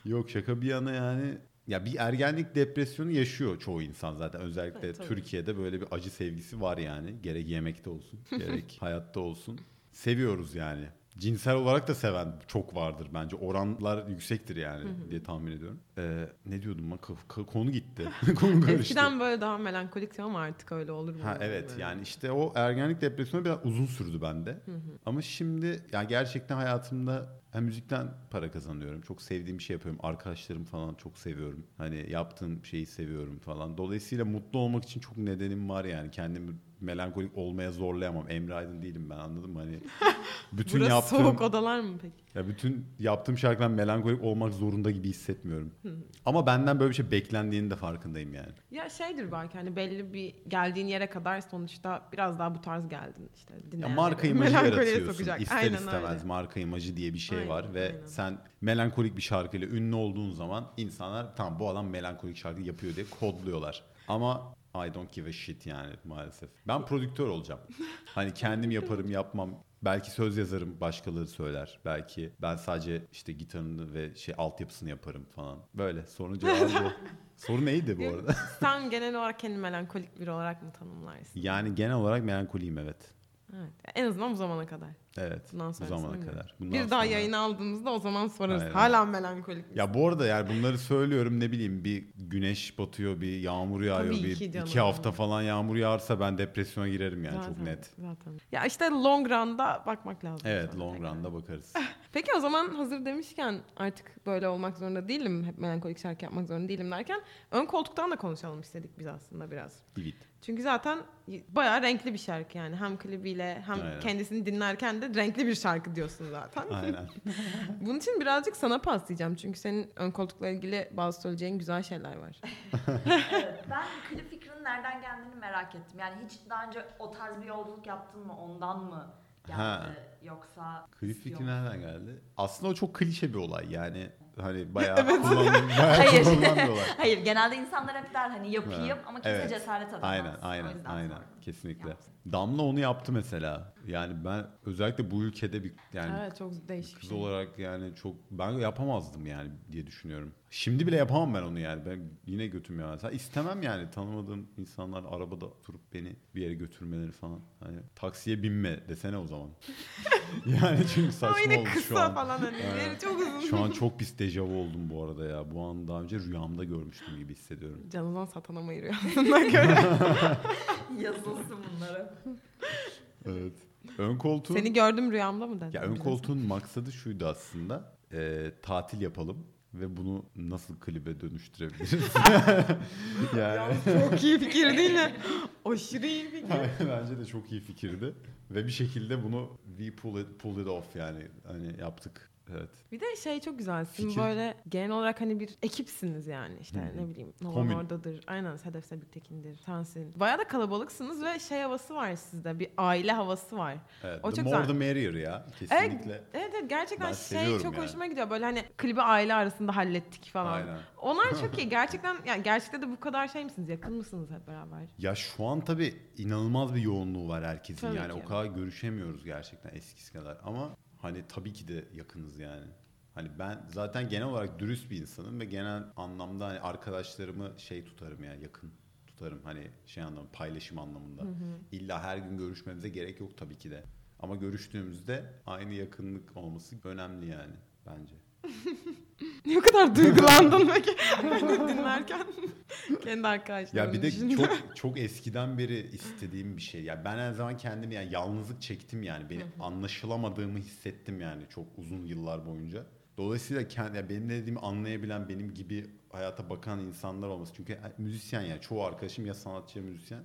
Speaker 3: Yok şaka bir yana yani ya bir ergenlik depresyonu yaşıyor çoğu insan zaten. Özellikle
Speaker 2: Evet, tabii.
Speaker 3: Türkiye'de böyle bir acı sevgisi var yani. Gerek yemekte olsun, gerek hayatta olsun. Seviyoruz yani. Cinsel olarak da seven çok vardır bence. Oranlar yüksektir yani diye tahmin ediyorum. Ee, ne diyordum ka- konu gitti. konu karıştı.
Speaker 2: Eskiden böyle daha melankoliktim ama artık öyle olur mu?
Speaker 3: Ha evet
Speaker 2: Böyle.
Speaker 3: yani işte o ergenlik depresyonu biraz uzun sürdü bende. Ama şimdi yani gerçekten hayatımda hem müzikten para kazanıyorum. Çok sevdiğim bir şey yapıyorum. Arkadaşlarım falan çok seviyorum. Hani yaptığım şeyi seviyorum falan. Dolayısıyla mutlu olmak için çok nedenim var yani. Kendimi melankolik olmaya zorlayamam. Emre Aydın değilim ben anladın mı? Hani bütün
Speaker 2: Burası
Speaker 3: yaptığım
Speaker 2: soğuk odalar mı peki?
Speaker 3: ya bütün yaptığım şarkılar melankolik olmak zorunda gibi hissetmiyorum. Ama benden böyle bir şey beklendiğini de farkındayım yani.
Speaker 2: Ya şeydir belki hani belli bir geldiğin yere kadar sonuçta biraz daha bu tarz geldin işte.
Speaker 3: Ya marka imajı yaratıyorsun.
Speaker 2: sokacak.
Speaker 3: İster
Speaker 2: Aynen
Speaker 3: istemez
Speaker 2: öyle.
Speaker 3: marka imajı diye bir şey
Speaker 2: Aynen,
Speaker 3: var ve
Speaker 2: aynen.
Speaker 3: sen melankolik bir şarkıyla ünlü olduğun zaman insanlar tamam bu adam melankolik şarkı yapıyor diye kodluyorlar. Ama I don't give a shit yani maalesef. Ben prodüktör olacağım. Hani kendim yaparım yapmam. Belki söz yazarım başkaları söyler. Belki ben sadece işte gitarını ve şey altyapısını yaparım falan. Böyle sorunun cevabı bu. Soru neydi bu arada?
Speaker 2: Sen genel olarak kendini melankolik biri olarak mı tanımlarsın?
Speaker 3: Yani genel olarak melankoliyim evet.
Speaker 2: Evet. En azından bu zamana kadar.
Speaker 3: Evet.
Speaker 2: Bundan
Speaker 3: bu zamana kadar. Bundan
Speaker 2: bir daha
Speaker 3: sonra-
Speaker 2: yayını aldığımızda o zaman sorarız.
Speaker 3: Aynen.
Speaker 2: Hala melankolik misin?
Speaker 3: Ya bu arada yani bunları söylüyorum ne bileyim bir güneş batıyor bir yağmur yağıyor
Speaker 2: Tabii
Speaker 3: bir iki hafta falan yağmur yağarsa ben depresyona girerim yani çok net.
Speaker 2: Zaten. Ya işte long run'da bakmak lazım.
Speaker 3: Evet long
Speaker 2: tekrar.
Speaker 3: run'da bakarız.
Speaker 2: Peki o zaman hazır demişken artık böyle olmak zorunda değilim. Hep melankolik şarkı yapmak zorunda değilim derken ön koltuktan da konuşalım istedik biz aslında biraz.
Speaker 3: Evet.
Speaker 2: Çünkü zaten bayağı renkli bir şarkı yani. Hem klibiyle hem
Speaker 3: Aynen.
Speaker 2: kendisini dinlerken de renkli bir şarkı diyorsun zaten.
Speaker 3: Aynen.
Speaker 2: Bunun için birazcık sana paslayacağım. Çünkü senin ön koltukla ilgili bazı söyleyeceğin güzel şeyler var.
Speaker 1: Evet, ben klip fikrinin nereden geldiğini merak ettim. Yani hiç daha önce o tarz bir yolculuk yaptın mı? Ondan mı geldi?
Speaker 3: Ha.
Speaker 1: Yoksa
Speaker 3: Klip fikri nereden geldi? Aslında o çok klişe bir olay yani. Hani bayağı kullanılan, bayağı
Speaker 1: Hayır.
Speaker 3: kullanılan bir olay.
Speaker 1: Hayır genelde insanlar hep der hani yapayım
Speaker 3: Evet.
Speaker 1: ama kimse
Speaker 3: Evet.
Speaker 1: cesaret edemez.
Speaker 3: Aynen, aynen, aynen.
Speaker 1: sordum.
Speaker 3: Kesinlikle.
Speaker 1: Yapsın.
Speaker 3: Damla onu yaptı mesela. Yani ben özellikle bu ülkede bir yani
Speaker 2: Evet çok değişik
Speaker 3: kız
Speaker 2: şey.
Speaker 3: olarak yani çok ben yapamazdım yani diye düşünüyorum. Şimdi bile yapamam ben onu yani. Ben yine götüm ya. Mesela istemem yani tanımadığım insanlar arabada oturup beni bir yere götürmeleri falan. Hani taksiye binme desene o zaman. yani çünkü saçma oldu şu
Speaker 2: kısa
Speaker 3: an.
Speaker 2: falan hani. Yeri çok uzun.
Speaker 3: Şu an çok pis dejavu oldum bu arada ya. Bu an daha önce rüyamda görmüştüm gibi hissediyorum.
Speaker 2: Canından satana mı ayırıyor aslında göre.
Speaker 1: Yazılsın bunlara.
Speaker 3: Evet. Ön koltuğun
Speaker 2: Seni gördüm rüyamda mı dedin?
Speaker 3: Ya ön koltuğun maksadı şuydu aslında. Ee, tatil yapalım ve bunu nasıl klibe dönüştürebiliriz? yani
Speaker 2: Çok iyi fikir değil mi? Aşırı iyi fikir.
Speaker 3: bence de çok iyi fikirdi ve bir şekilde bunu we pull it, pulled it off yani hani yaptık. Evet.
Speaker 2: Bir de şey çok güzel. Sizin
Speaker 3: Fikir.
Speaker 2: böyle genel olarak hani bir ekipsiniz yani. İşte
Speaker 3: hı.
Speaker 2: ne bileyim Nolan oradadır. Aynen Sedef Sebüktekin'dir. Sensin. Bayağı da kalabalıksınız ve şey havası var sizde. Bir aile havası var.
Speaker 3: evet.
Speaker 2: O
Speaker 3: the
Speaker 2: çok
Speaker 3: more
Speaker 2: güzel.
Speaker 3: the merrier ya. Kesinlikle.
Speaker 2: Evet evet gerçekten
Speaker 3: Ben
Speaker 2: şey çok
Speaker 3: yani.
Speaker 2: hoşuma gidiyor. Böyle hani klibi aile arasında hallettik falan.
Speaker 3: Aynen.
Speaker 2: Onlar çok iyi. Gerçekten yani gerçekte de bu kadar şey misiniz? Yakın mısınız hep beraber?
Speaker 3: Ya şu an tabii inanılmaz bir yoğunluğu var herkesin
Speaker 2: Tabii
Speaker 3: yani
Speaker 2: ki.
Speaker 3: o kadar görüşemiyoruz gerçekten eskisi kadar ama hani tabii ki de yakınız yani. Hani ben zaten genel olarak dürüst bir insanım ve genel anlamda hani arkadaşlarımı şey tutarım yani yakın tutarım hani şey anlamında paylaşım anlamında. İlla her gün görüşmemize gerek yok tabii ki de. Ama görüştüğümüzde aynı yakınlık olması önemli yani bence.
Speaker 2: Ne kadar duygulandın peki dinlerken. Kendi arkadaşlarımı
Speaker 3: Ya bir de
Speaker 2: düşündüm.
Speaker 3: çok çok eskiden beri istediğim bir şey. Ya ben her zaman kendimi yani yalnızlık çektim yani. Beni anlaşılamadığımı hissettim yani çok uzun yıllar boyunca. Dolayısıyla kendi, ya benim ne dediğimi anlayabilen, benim gibi hayata bakan insanlar olması. Çünkü müzisyen ya çoğu arkadaşım ya sanatçı ya müzisyen.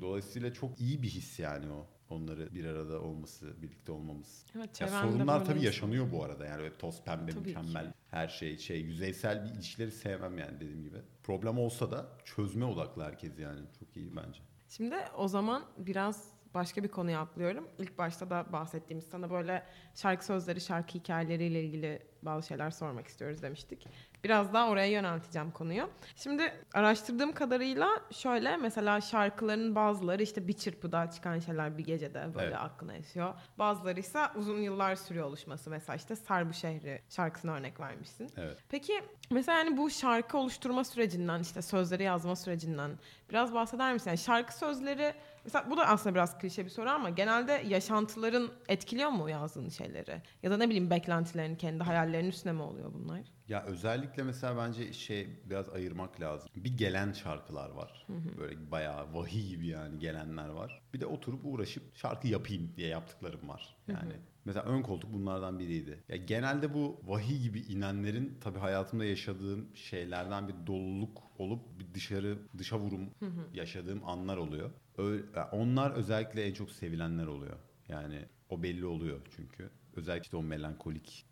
Speaker 3: Dolayısıyla çok iyi bir his yani o. Onları bir arada olması, birlikte olmamız.
Speaker 2: Evet,
Speaker 3: Ya sorunlar
Speaker 2: böyle
Speaker 3: tabii yaşanıyor bu arada yani öyle toz pembe
Speaker 2: Tabii ki.
Speaker 3: mükemmel her şey şey yüzeysel bir ilişkileri sevmem yani dediğim gibi. Problem olsa da çözme odaklı herkes yani çok iyi bence.
Speaker 2: Şimdi o zaman biraz başka bir konuya atlıyorum. İlk başta da bahsettiğimiz sana böyle şarkı sözleri, şarkı hikayeleriyle ilgili bazı şeyler sormak istiyoruz demiştik. Biraz daha oraya yönelteceğim konuyu. Şimdi araştırdığım kadarıyla şöyle mesela şarkıların bazıları işte bir çırpıda çıkan şeyler bir gecede böyle
Speaker 3: Evet.
Speaker 2: aklına esiyor. Bazıları ise uzun yıllar sürüyor oluşması. Mesela işte Sarbu Şehri şarkısına örnek vermişsin.
Speaker 3: Evet.
Speaker 2: Peki mesela yani bu şarkı oluşturma sürecinden işte sözleri yazma sürecinden biraz bahseder misin? Yani şarkı sözleri mesela bu da aslında biraz klişe bir soru ama genelde yaşantıların etkiliyor mu yazdığın şeyleri? Ya da ne bileyim beklentilerin kendi hayallerinin üstüne mi oluyor bunlar?
Speaker 3: Ya özellikle mesela bence şey biraz ayırmak lazım. Bir gelen şarkılar var. Böyle bayağı vahiy gibi yani gelenler var. Bir de oturup uğraşıp şarkı yapayım diye yaptıklarım var. Yani mesela ön koltuk bunlardan biriydi. Ya genelde bu vahiy gibi inenlerin tabii hayatımda yaşadığım şeylerden bir doluluk olup bir dışarı dışa vurum yaşadığım anlar oluyor. Ö- ya onlar özellikle en çok sevilenler oluyor. Yani o belli oluyor çünkü. Özellikle o melankolik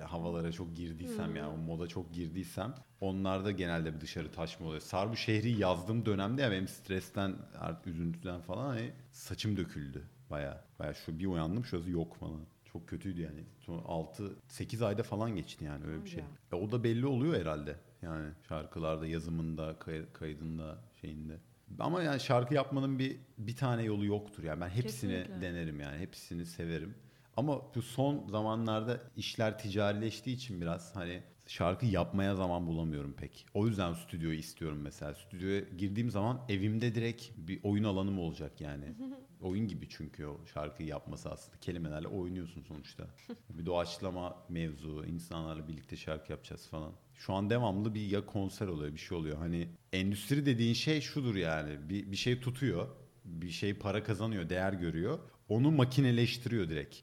Speaker 3: havalara çok girdiysem yani o moda çok girdiysem onlarda genelde bir dışarı taşma oluyor. Sarbu şehri yazdığım dönemde ya benim stresten, artık üzüntüden falan hani saçım döküldü baya. Baya şu bir uyandım şurası yok falan. Çok kötüydü yani. Sonra 6 8 ayda falan geçti yani öyle bir şey. E o da belli oluyor herhalde. Yani şarkılarda, yazımında, kay- kaydında, şeyinde. Ama yani şarkı yapmanın bir bir tane yolu yoktur. Yani ben hepsini
Speaker 2: Kesinlikle.
Speaker 3: denerim yani. Hepsini severim. Ama bu son zamanlarda işler ticarileştiği için biraz hani şarkı yapmaya zaman bulamıyorum pek. O yüzden stüdyoyu istiyorum mesela. Stüdyoya girdiğim zaman evimde direkt bir oyun alanım olacak yani. Oyun gibi çünkü o şarkıyı yapması aslında. Kelimelerle oynuyorsun sonuçta. bir doğaçlama mevzu, insanlarla birlikte şarkı yapacağız falan. Şu an devamlı bir ya konser oluyor, bir şey oluyor. Hani endüstri dediğin şey şudur yani. Bir, bir şey tutuyor, bir şey para kazanıyor, değer görüyor. Onu makineleştiriyor direkt.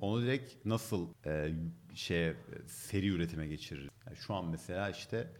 Speaker 3: Onu direkt nasıl e, şey seri üretime geçirir? Yani şu an mesela işte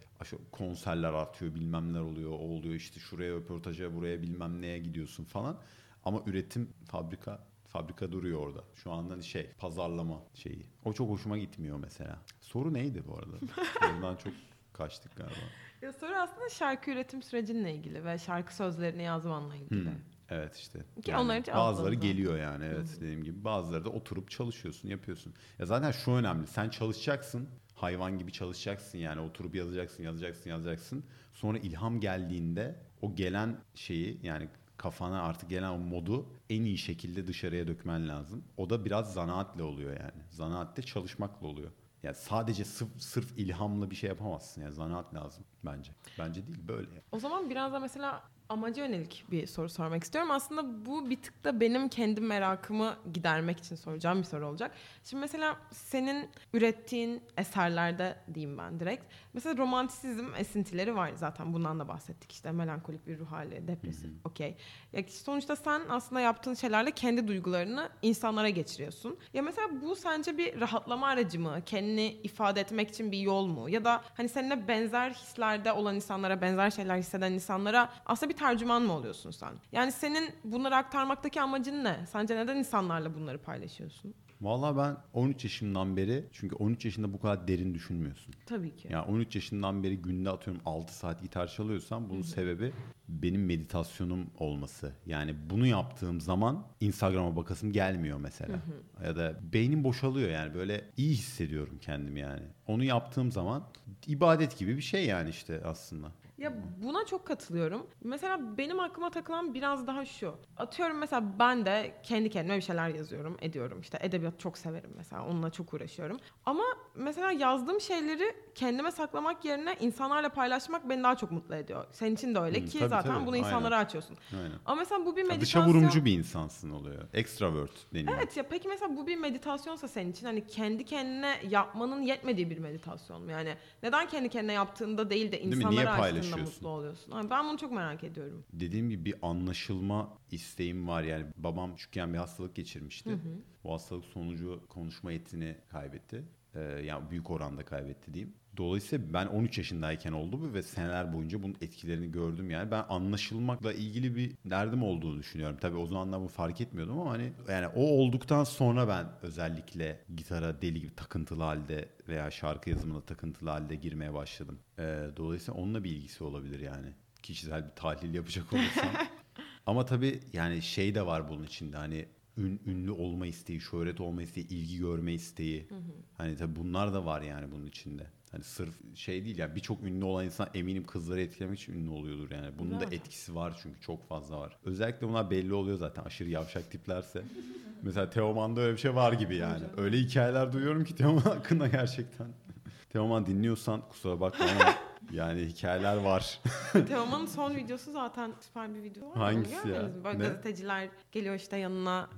Speaker 3: konserler artıyor, bilmem neler oluyor, o oluyor işte şuraya röportaja, buraya bilmem neye gidiyorsun falan. Ama üretim fabrika fabrika duruyor orada. Şu anda hani şey pazarlama şeyi. O çok hoşuma gitmiyor mesela. Soru neydi bu arada? Oradan çok kaçtık galiba.
Speaker 2: Ya soru aslında şarkı üretim sürecinle ilgili ve şarkı sözlerini yazmanla ilgili.
Speaker 3: Hmm. Evet işte.
Speaker 2: Ki
Speaker 3: Yani
Speaker 2: onların
Speaker 3: bazıları
Speaker 2: altında.
Speaker 3: geliyor yani evet dediğim gibi. Bazıları da oturup çalışıyorsun, yapıyorsun. Ya zaten şu önemli. Sen çalışacaksın. Hayvan gibi çalışacaksın yani oturup yazacaksın, yazacaksın, yazacaksın. Sonra ilham geldiğinde o gelen şeyi yani kafana artık gelen o modu en iyi şekilde dışarıya dökmen lazım. O da biraz zanaatle oluyor yani. Zanaatte çalışmakla oluyor. Yani sadece sırf, sırf ilhamla bir şey yapamazsın. Yani zanaat lazım bence. Bence değil böyle.
Speaker 2: O zaman biraz da mesela amaca yönelik bir soru sormak istiyorum. Aslında bu bir tık da benim kendi merakımı gidermek için soracağım bir soru olacak. Şimdi mesela senin ürettiğin eserlerde diyeyim ben direkt. Mesela romantisizm esintileri var zaten bundan da bahsettik işte melankolik bir ruh hali, depresif, okey. Ya sonuçta sen aslında yaptığın şeylerle kendi duygularını insanlara geçiriyorsun. Ya mesela bu sence bir rahatlama aracı mı? Kendini ifade etmek için bir yol mu? Ya da hani seninle benzer hislerde olan insanlara, benzer şeyler hisseden insanlara aslında bir tercüman mı oluyorsun sen? Yani senin bunları aktarmaktaki amacın ne? Sence neden insanlarla bunları paylaşıyorsun?
Speaker 3: Vallahi ben 13 yaşımdan beri çünkü 13 yaşında bu kadar derin düşünmüyorsun.
Speaker 2: Tabii ki.
Speaker 3: Yani 13 yaşından beri günde atıyorum 6 saat gitar çalıyorsam bunun sebebi benim meditasyonum olması. Yani bunu yaptığım zaman Instagram'a bakasım gelmiyor mesela. Ya da beynim boşalıyor yani böyle iyi hissediyorum kendimi yani. Onu yaptığım zaman ibadet gibi bir şey yani işte aslında.
Speaker 2: Ya buna çok katılıyorum. Mesela benim aklıma takılan biraz daha şu. Atıyorum mesela ben de kendi kendime bir şeyler yazıyorum, ediyorum. İşte edebiyat çok severim mesela. Onunla çok uğraşıyorum. Ama mesela yazdığım şeyleri kendime saklamak yerine insanlarla paylaşmak beni daha çok mutlu ediyor. Senin için de öyle
Speaker 3: Hı,
Speaker 2: ki
Speaker 3: tabii,
Speaker 2: zaten
Speaker 3: tabii.
Speaker 2: bunu
Speaker 3: Aynen.
Speaker 2: insanlara açıyorsun.
Speaker 3: Aynen.
Speaker 2: Ama mesela bu bir meditasyon.
Speaker 3: Dışa vurumcu bir insansın oluyor. Extrovert deniyor.
Speaker 2: Evet ya peki mesela bu bir meditasyonsa senin için hani kendi kendine yapmanın yetmediği bir meditasyon mu? Yani neden kendi kendine yaptığında değil de
Speaker 3: mi? Niye
Speaker 2: insanlara
Speaker 3: paylaşıyorsun?
Speaker 2: mutlu oluyorsun? Hani ben bunu çok merak ediyorum.
Speaker 3: dediğim gibi bir anlaşılma isteğim var. Yani babam küçükken bir hastalık geçirmişti. Bu hastalık sonucu konuşma yetini kaybetti. Ee, yani büyük oranda kaybetti diyeyim. Dolayısıyla ben 13 yaşındayken oldu bu ve seneler boyunca bunun etkilerini gördüm yani. Ben anlaşılmakla ilgili bir derdim olduğunu düşünüyorum. Tabii o zamanlar bunu fark etmiyordum ama hani yani o olduktan sonra ben özellikle gitara deli gibi takıntılı halde veya şarkı yazımına takıntılı halde girmeye başladım. Ee, dolayısıyla onunla bir ilgisi olabilir yani. Kişisel bir tahlil yapacak olursam. Ama tabii yani şey de var bunun içinde hani ün- ünlü olma isteği, şöhret olma isteği, ilgi görme isteği. Hani tabii bunlar da var yani bunun içinde. Hani sırf şey değil ya birçok ünlü olan insan eminim kızları etkilemek için ünlü oluyordur yani. Bunun da
Speaker 2: Zaten.
Speaker 3: etkisi var çünkü çok fazla var. Özellikle bunlar belli oluyor zaten aşırı yavşak tiplerse. Mesela Teoman'da öyle bir şey var gibi yani. Öyle hikayeler duyuyorum ki Teoman hakkında gerçekten. Teoman dinliyorsan kusura bakma ama yani hikayeler var.
Speaker 2: Teoman'ın son videosu zaten süper bir video var.
Speaker 3: Hangisi ya?
Speaker 2: Böyle
Speaker 3: Ne?
Speaker 2: gazeteciler geliyor işte yanına.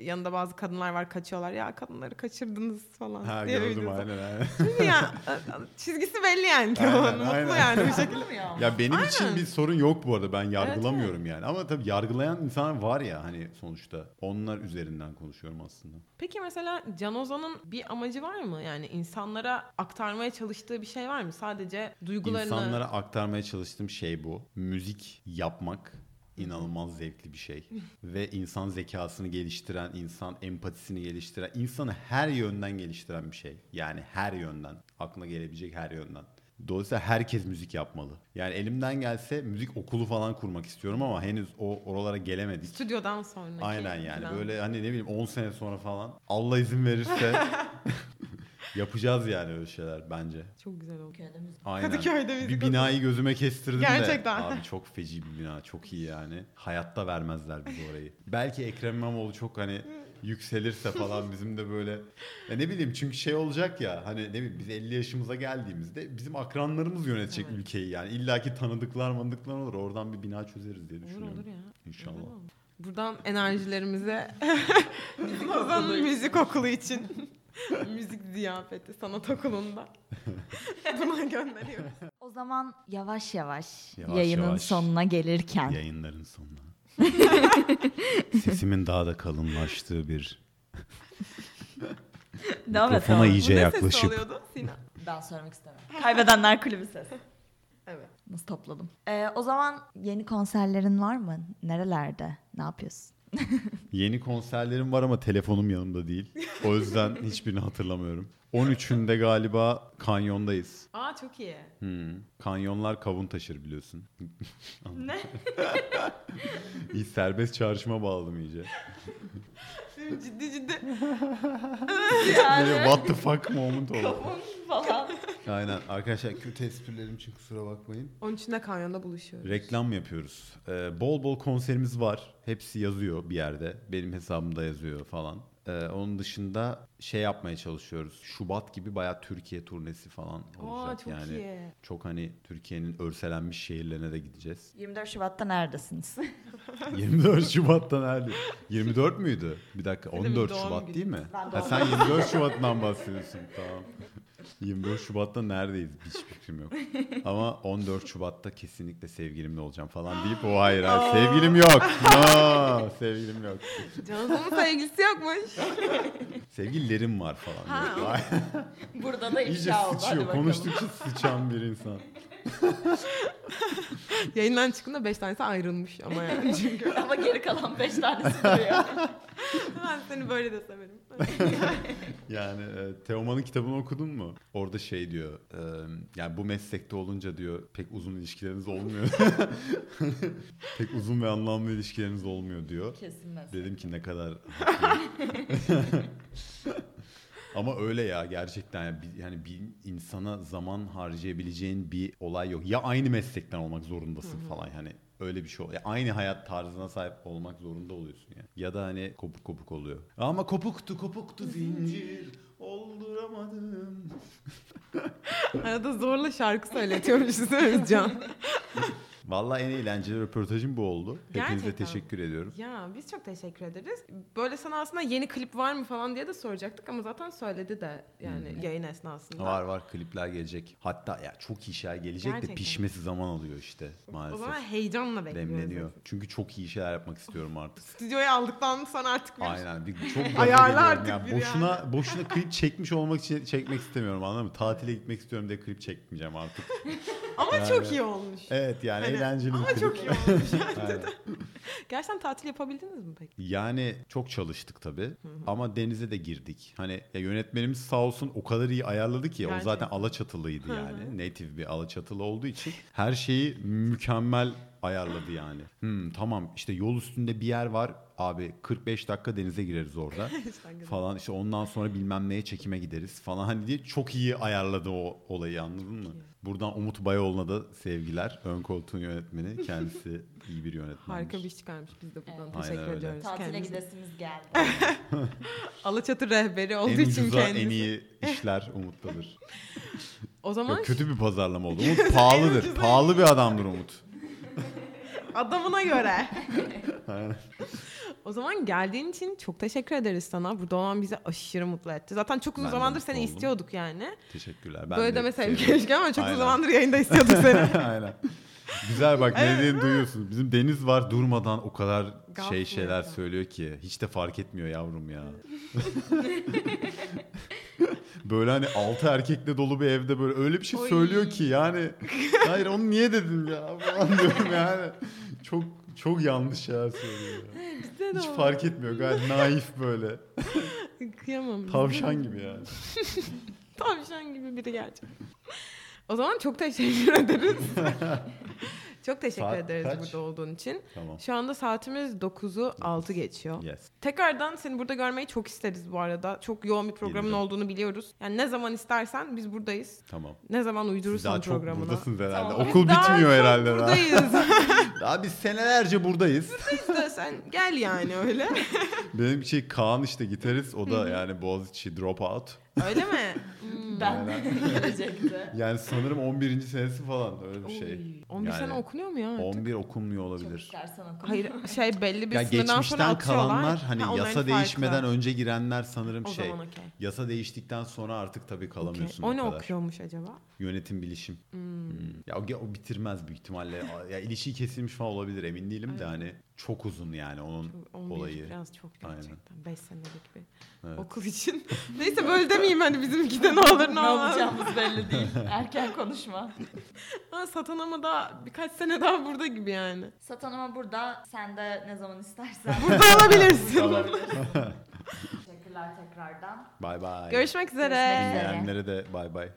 Speaker 2: Yanında bazı kadınlar var kaçıyorlar. Ya kadınları kaçırdınız falan.
Speaker 3: Ha
Speaker 2: diye
Speaker 3: gördüm aynen aynen.
Speaker 2: Çünkü ya çizgisi belli yani Teoman'ın. Mutlu
Speaker 3: aynen.
Speaker 2: yani bir şekilde.
Speaker 3: Ya benim için
Speaker 2: Aynen.
Speaker 3: bir sorun yok bu arada. Ben yargılamıyorum yani. Ama tabii yargılayan insan var ya hani sonuçta. Onlar üzerinden konuşuyorum aslında.
Speaker 2: Peki mesela Can Ozan'ın bir amacı var mı? Yani insanlara aktarmaya çalıştığı bir şey var mı? Sadece duygularını...
Speaker 3: İnsanlara aktarmaya çalıştığım şey bu. Müzik yapmak inanılmaz zevkli bir şey. Ve insan zekasını geliştiren, insan empatisini geliştiren, insanı her yönden geliştiren bir şey. Yani her yönden. Aklına gelebilecek her yönden. Dolayısıyla herkes müzik yapmalı. Yani elimden gelse müzik okulu falan kurmak istiyorum ama henüz o oralara gelemedik.
Speaker 2: Stüdyodan sonraki.
Speaker 3: Aynen yani
Speaker 2: falan.
Speaker 3: böyle hani ne bileyim 10 sene sonra falan Allah izin verirse yapacağız yani öyle şeyler bence.
Speaker 2: Çok güzel oldu.
Speaker 1: Müzik.
Speaker 3: Aynen.
Speaker 2: Kadıköy'de müzik
Speaker 3: bir binayı gözüme kestirdim
Speaker 2: Gerçekten.
Speaker 3: de. Abi çok feci bir bina. Çok iyi yani. Hayatta vermezler bize orayı. Belki Ekrem İmamoğlu çok hani yükselirse falan bizim de böyle ya ne bileyim çünkü şey olacak ya hani ne bileyim biz 50 yaşımıza geldiğimizde bizim akranlarımız yönetecek
Speaker 2: Evet.
Speaker 3: ülkeyi yani illaki tanıdıklar manıdıklar olur oradan bir bina çözeriz diye
Speaker 2: Olur
Speaker 3: düşünüyorum.
Speaker 2: olur ya.
Speaker 3: İnşallah.
Speaker 2: Buradan enerjilerimize Ozan'ın müzik okulu için müzik ziyafeti sanat okulunda buna gönderiyoruz.
Speaker 1: O zaman yavaş yavaş,
Speaker 3: Yavaş
Speaker 1: yayının
Speaker 3: yavaş.
Speaker 1: sonuna gelirken
Speaker 3: Yayınların sonuna. Sesimin daha da kalınlaştığı bir
Speaker 1: devam et.
Speaker 3: mikrofona iyice
Speaker 2: Bu ne sesi
Speaker 3: yaklaşıp
Speaker 2: oluyordu Sinan?
Speaker 1: Ben söylemek istemiyorum. Kaybedenler kulübü ses.
Speaker 2: Evet.
Speaker 1: Nasıl topladım? Ee, o zaman yeni konserlerin var mı? Nerelerde? Ne yapıyorsun?
Speaker 3: Yeni konserlerim var ama telefonum yanımda değil. O yüzden hiçbirini hatırlamıyorum. 13'ünde galiba kanyondayız.
Speaker 2: Aa çok iyi.
Speaker 3: Hmm. Kanyonlar kavun taşır biliyorsun.
Speaker 2: ne?
Speaker 3: İyi serbest çağrışıma bağladım iyice.
Speaker 2: ciddi ciddi.
Speaker 3: Böyle what the fuck moment oldu.
Speaker 1: falan.
Speaker 3: Aynen arkadaşlar kötü esprilerim için kusura bakmayın.
Speaker 2: 13'ünde kanyonda buluşuyoruz.
Speaker 3: Reklam yapıyoruz. Ee, bol bol konserimiz var. Hepsi yazıyor bir yerde. Benim hesabımda yazıyor falan. Ee, onun dışında şey yapmaya çalışıyoruz. Şubat gibi bayağı Türkiye turnesi falan
Speaker 2: Aa
Speaker 3: olacak
Speaker 2: çok
Speaker 3: yani.
Speaker 2: iyi.
Speaker 3: Çok hani Türkiye'nin örselenmiş şehirlerine de gideceğiz.
Speaker 1: 24 Şubat'ta neredesiniz?
Speaker 3: 24 Şubat'ta nerede? 24 müydü? Bir dakika
Speaker 2: Benim
Speaker 3: 14
Speaker 2: doğum
Speaker 3: Şubat değil mi?
Speaker 1: Ben
Speaker 3: Ha,
Speaker 1: doğum
Speaker 3: sen 24 Şubat'tan bahsediyorsun tamam. 24 Şubat'ta neredeyiz hiç fikrim yok. Ama 14 Şubat'ta kesinlikle sevgilimle olacağım falan deyip o hayır hayır sevgilim yok. No, sevgilim yok.
Speaker 2: Cansu'nun sevgilisi yokmuş.
Speaker 3: Sevgililerim var falan.
Speaker 2: Ha,
Speaker 1: Burada da
Speaker 3: İyice
Speaker 1: ifşa oldu. Hadi
Speaker 3: sıçıyor.
Speaker 1: bakalım.
Speaker 3: Konuştukça sıçan bir insan.
Speaker 2: Yayından çıktığında 5 tanesi ayrılmış ama yani çünkü.
Speaker 1: Ama geri kalan 5 tanesi duruyor.
Speaker 2: ben seni böyle de severim.
Speaker 3: Yani e, Teoman'ın kitabını okudun mu? Orada şey diyor. e, yani bu meslekte olunca diyor pek uzun ilişkileriniz olmuyor. pek uzun ve anlamlı ilişkileriniz olmuyor diyor.
Speaker 1: Kesin mesela.
Speaker 3: Dedim ki ne kadar. Ama öyle ya gerçekten yani bir, yani bir insana zaman harcayabileceğin bir olay yok. Ya aynı meslekten olmak zorundasın falan yani öyle bir şey oluyor. aynı hayat tarzına sahip olmak zorunda oluyorsun yani. Ya da hani kopuk kopuk oluyor. Ama kopuktu kopuktu zincir olduramadım.
Speaker 2: Arada zorla şarkı söyletiyormuşuz değil mi Can?
Speaker 3: Vallahi en eğlenceli röportajım bu oldu. Hepinize
Speaker 2: Gerçekten.
Speaker 3: teşekkür ediyorum.
Speaker 2: Ya biz çok teşekkür ederiz. Böyle sana aslında yeni klip var mı falan diye de soracaktık ama zaten söyledi de yani yayın esnasında.
Speaker 3: Var var klipler gelecek. Hatta ya çok iyi şeyler gelecek
Speaker 2: Gerçekten.
Speaker 3: de pişmesi zaman alıyor işte
Speaker 2: O
Speaker 3: maalesef.
Speaker 2: zaman heyecanla bekliyoruz.
Speaker 3: Demleniyor. Çünkü çok iyi şeyler yapmak istiyorum artık.
Speaker 2: Stüdyoya aldıktan sonra artık bir
Speaker 3: Aynen. Bir, çok
Speaker 2: Ayarla artık
Speaker 3: ya.
Speaker 2: bir
Speaker 3: Boşuna boşuna klip çekmiş olmak için çekmek istemiyorum anladın mı? Tatile gitmek istiyorum diye klip çekmeyeceğim artık.
Speaker 2: Ama
Speaker 3: Yani-
Speaker 2: çok iyi olmuş.
Speaker 3: Evet yani
Speaker 2: Hani-
Speaker 3: eğlenceli bir
Speaker 2: Ama
Speaker 3: klip.
Speaker 2: çok iyi olmuş.
Speaker 3: Aynen.
Speaker 2: Gerçekten tatil yapabildiniz mi peki?
Speaker 3: Yani çok çalıştık tabii ama denize de girdik. Hani ya yönetmenimiz sağ olsun o kadar iyi ayarladı ki o zaten
Speaker 2: Gerçekten.
Speaker 3: Alaçatılıydı yani. Native bir Alaçatılı olduğu için her şeyi mükemmel ayarladı yani. Hmm, tamam işte yol üstünde bir yer var abi 45 dakika denize gireriz orada falan işte ondan sonra bilmem neye çekime gideriz falan hani diye çok iyi ayarladı o olayı anladın mı? Buradan Umut Bayoğlu'na da sevgiler. Ön koltuğun yönetmeni. Kendisi iyi bir yönetmen.
Speaker 2: Harika bir iş çıkarmış. Biz de buradan
Speaker 1: Evet.
Speaker 2: teşekkür
Speaker 3: Aynen
Speaker 2: ediyoruz.
Speaker 1: Tatile
Speaker 2: kendisine.
Speaker 1: gidesimiz geldi.
Speaker 2: Alaçatı rehberi olduğu
Speaker 3: En
Speaker 2: için
Speaker 3: ucuza
Speaker 2: kendisi.
Speaker 3: en iyi işler Umut'tadır.
Speaker 2: O zaman
Speaker 3: Yok kötü bir pazarlama oldu. Umut pahalıdır. Pahalı bir adamdır Umut.
Speaker 2: Adamına göre.
Speaker 3: Aynen.
Speaker 2: O zaman geldiğin için çok teşekkür ederiz sana. Burada olan bizi aşırı mutlu etti. Zaten çok uzun
Speaker 3: Ben
Speaker 2: zamandır seni
Speaker 3: oldum.
Speaker 2: istiyorduk yani.
Speaker 3: Teşekkürler. Ben
Speaker 2: Böyle
Speaker 3: de
Speaker 2: demeseydim keşke ama çok
Speaker 3: Aynen.
Speaker 2: uzun zamandır yayında istiyorduk seni.
Speaker 3: Aynen. Güzel bak ne dediğini duyuyorsun. Bizim Deniz var durmadan o kadar
Speaker 2: Gaf
Speaker 3: şey şeyler
Speaker 2: yapıyor?
Speaker 3: söylüyor ki hiç de fark etmiyor yavrum ya. böyle hani altı erkekle dolu bir evde böyle öyle bir şey
Speaker 2: Oy.
Speaker 3: söylüyor ki yani hayır onu niye dedin ya falan diyorum yani. Çok çok yanlış şeyler söylüyor. ya. Hiç
Speaker 2: o.
Speaker 3: fark etmiyor gayet naif böyle.
Speaker 2: Kıyamam.
Speaker 3: Tavşan gibi yani.
Speaker 2: Tavşan gibi biri gerçekten. O zaman çok teşekkür ederiz. çok teşekkür
Speaker 3: Saat
Speaker 2: ederiz
Speaker 3: kaç?
Speaker 2: burada olduğun için.
Speaker 3: Tamam.
Speaker 2: Şu anda saatimiz 9'u 6 geçiyor.
Speaker 3: Yes.
Speaker 2: Tekrardan seni burada görmeyi çok isteriz bu arada. Çok yoğun bir programın
Speaker 3: Gelirim.
Speaker 2: olduğunu biliyoruz. Yani ne zaman istersen biz buradayız.
Speaker 3: Tamam.
Speaker 2: Ne zaman
Speaker 3: Siz
Speaker 2: uydurursan
Speaker 3: daha çok
Speaker 2: programına.
Speaker 3: buradasınız herhalde.
Speaker 1: Tamam.
Speaker 3: Okul
Speaker 2: Biz daha
Speaker 3: bitmiyor
Speaker 2: çok
Speaker 3: herhalde daha.
Speaker 2: Buradayız.
Speaker 3: Daha biz senelerce buradayız.
Speaker 2: İstersen gel yani öyle.
Speaker 3: Benim şey Kaan işte gitarist. O da yani Boğaziçi dropout.
Speaker 2: Öyle mi?
Speaker 1: Ben.
Speaker 3: Yani sanırım 11. senesi falan öyle bir şey.
Speaker 2: Oy, 11
Speaker 3: Yani
Speaker 2: sene okunuyor mu ya artık?
Speaker 3: 11 okunmuyor
Speaker 1: Çok
Speaker 3: olabilir.
Speaker 2: Hayır şey belli bir
Speaker 3: Ya
Speaker 2: sınırdan sonra
Speaker 3: geçmişten
Speaker 2: atıyorlar.
Speaker 3: kalanlar hani
Speaker 2: Ha,
Speaker 3: yasa
Speaker 2: farklı.
Speaker 3: değişmeden önce girenler sanırım
Speaker 2: O
Speaker 3: şey.
Speaker 2: zaman okey.
Speaker 3: Yasa değiştikten sonra artık tabii kalamıyorsun
Speaker 2: O ne
Speaker 3: kadar.
Speaker 2: okuyormuş acaba?
Speaker 3: Yönetim bilişim.
Speaker 2: Hmm.
Speaker 3: Hmm. Ya o, o bitirmez büyük ihtimalle. Ya ilişiği kesilmiş falan olabilir emin değilim de
Speaker 2: Evet.
Speaker 3: hani çok uzun yani onun
Speaker 2: Çok- 11
Speaker 3: olayı.
Speaker 2: biraz çok gerçekten. 5 senelik bir
Speaker 3: Evet.
Speaker 2: okul için. Neyse böyle demeyeyim hani bizimki de ne olur ne
Speaker 1: ne
Speaker 2: olmaz.
Speaker 1: yapacağımız belli değil. Erken konuşma.
Speaker 2: Ha, satan ama da birkaç sene daha burada gibi yani.
Speaker 1: Satan ama burada sen de ne zaman istersen.
Speaker 2: Burada alabilirsin.
Speaker 1: Teşekkürler tekrardan.
Speaker 3: Bay bay.
Speaker 2: Görüşmek üzere.
Speaker 1: Görüşmek üzere.
Speaker 3: Dinleyenlere de bay bay.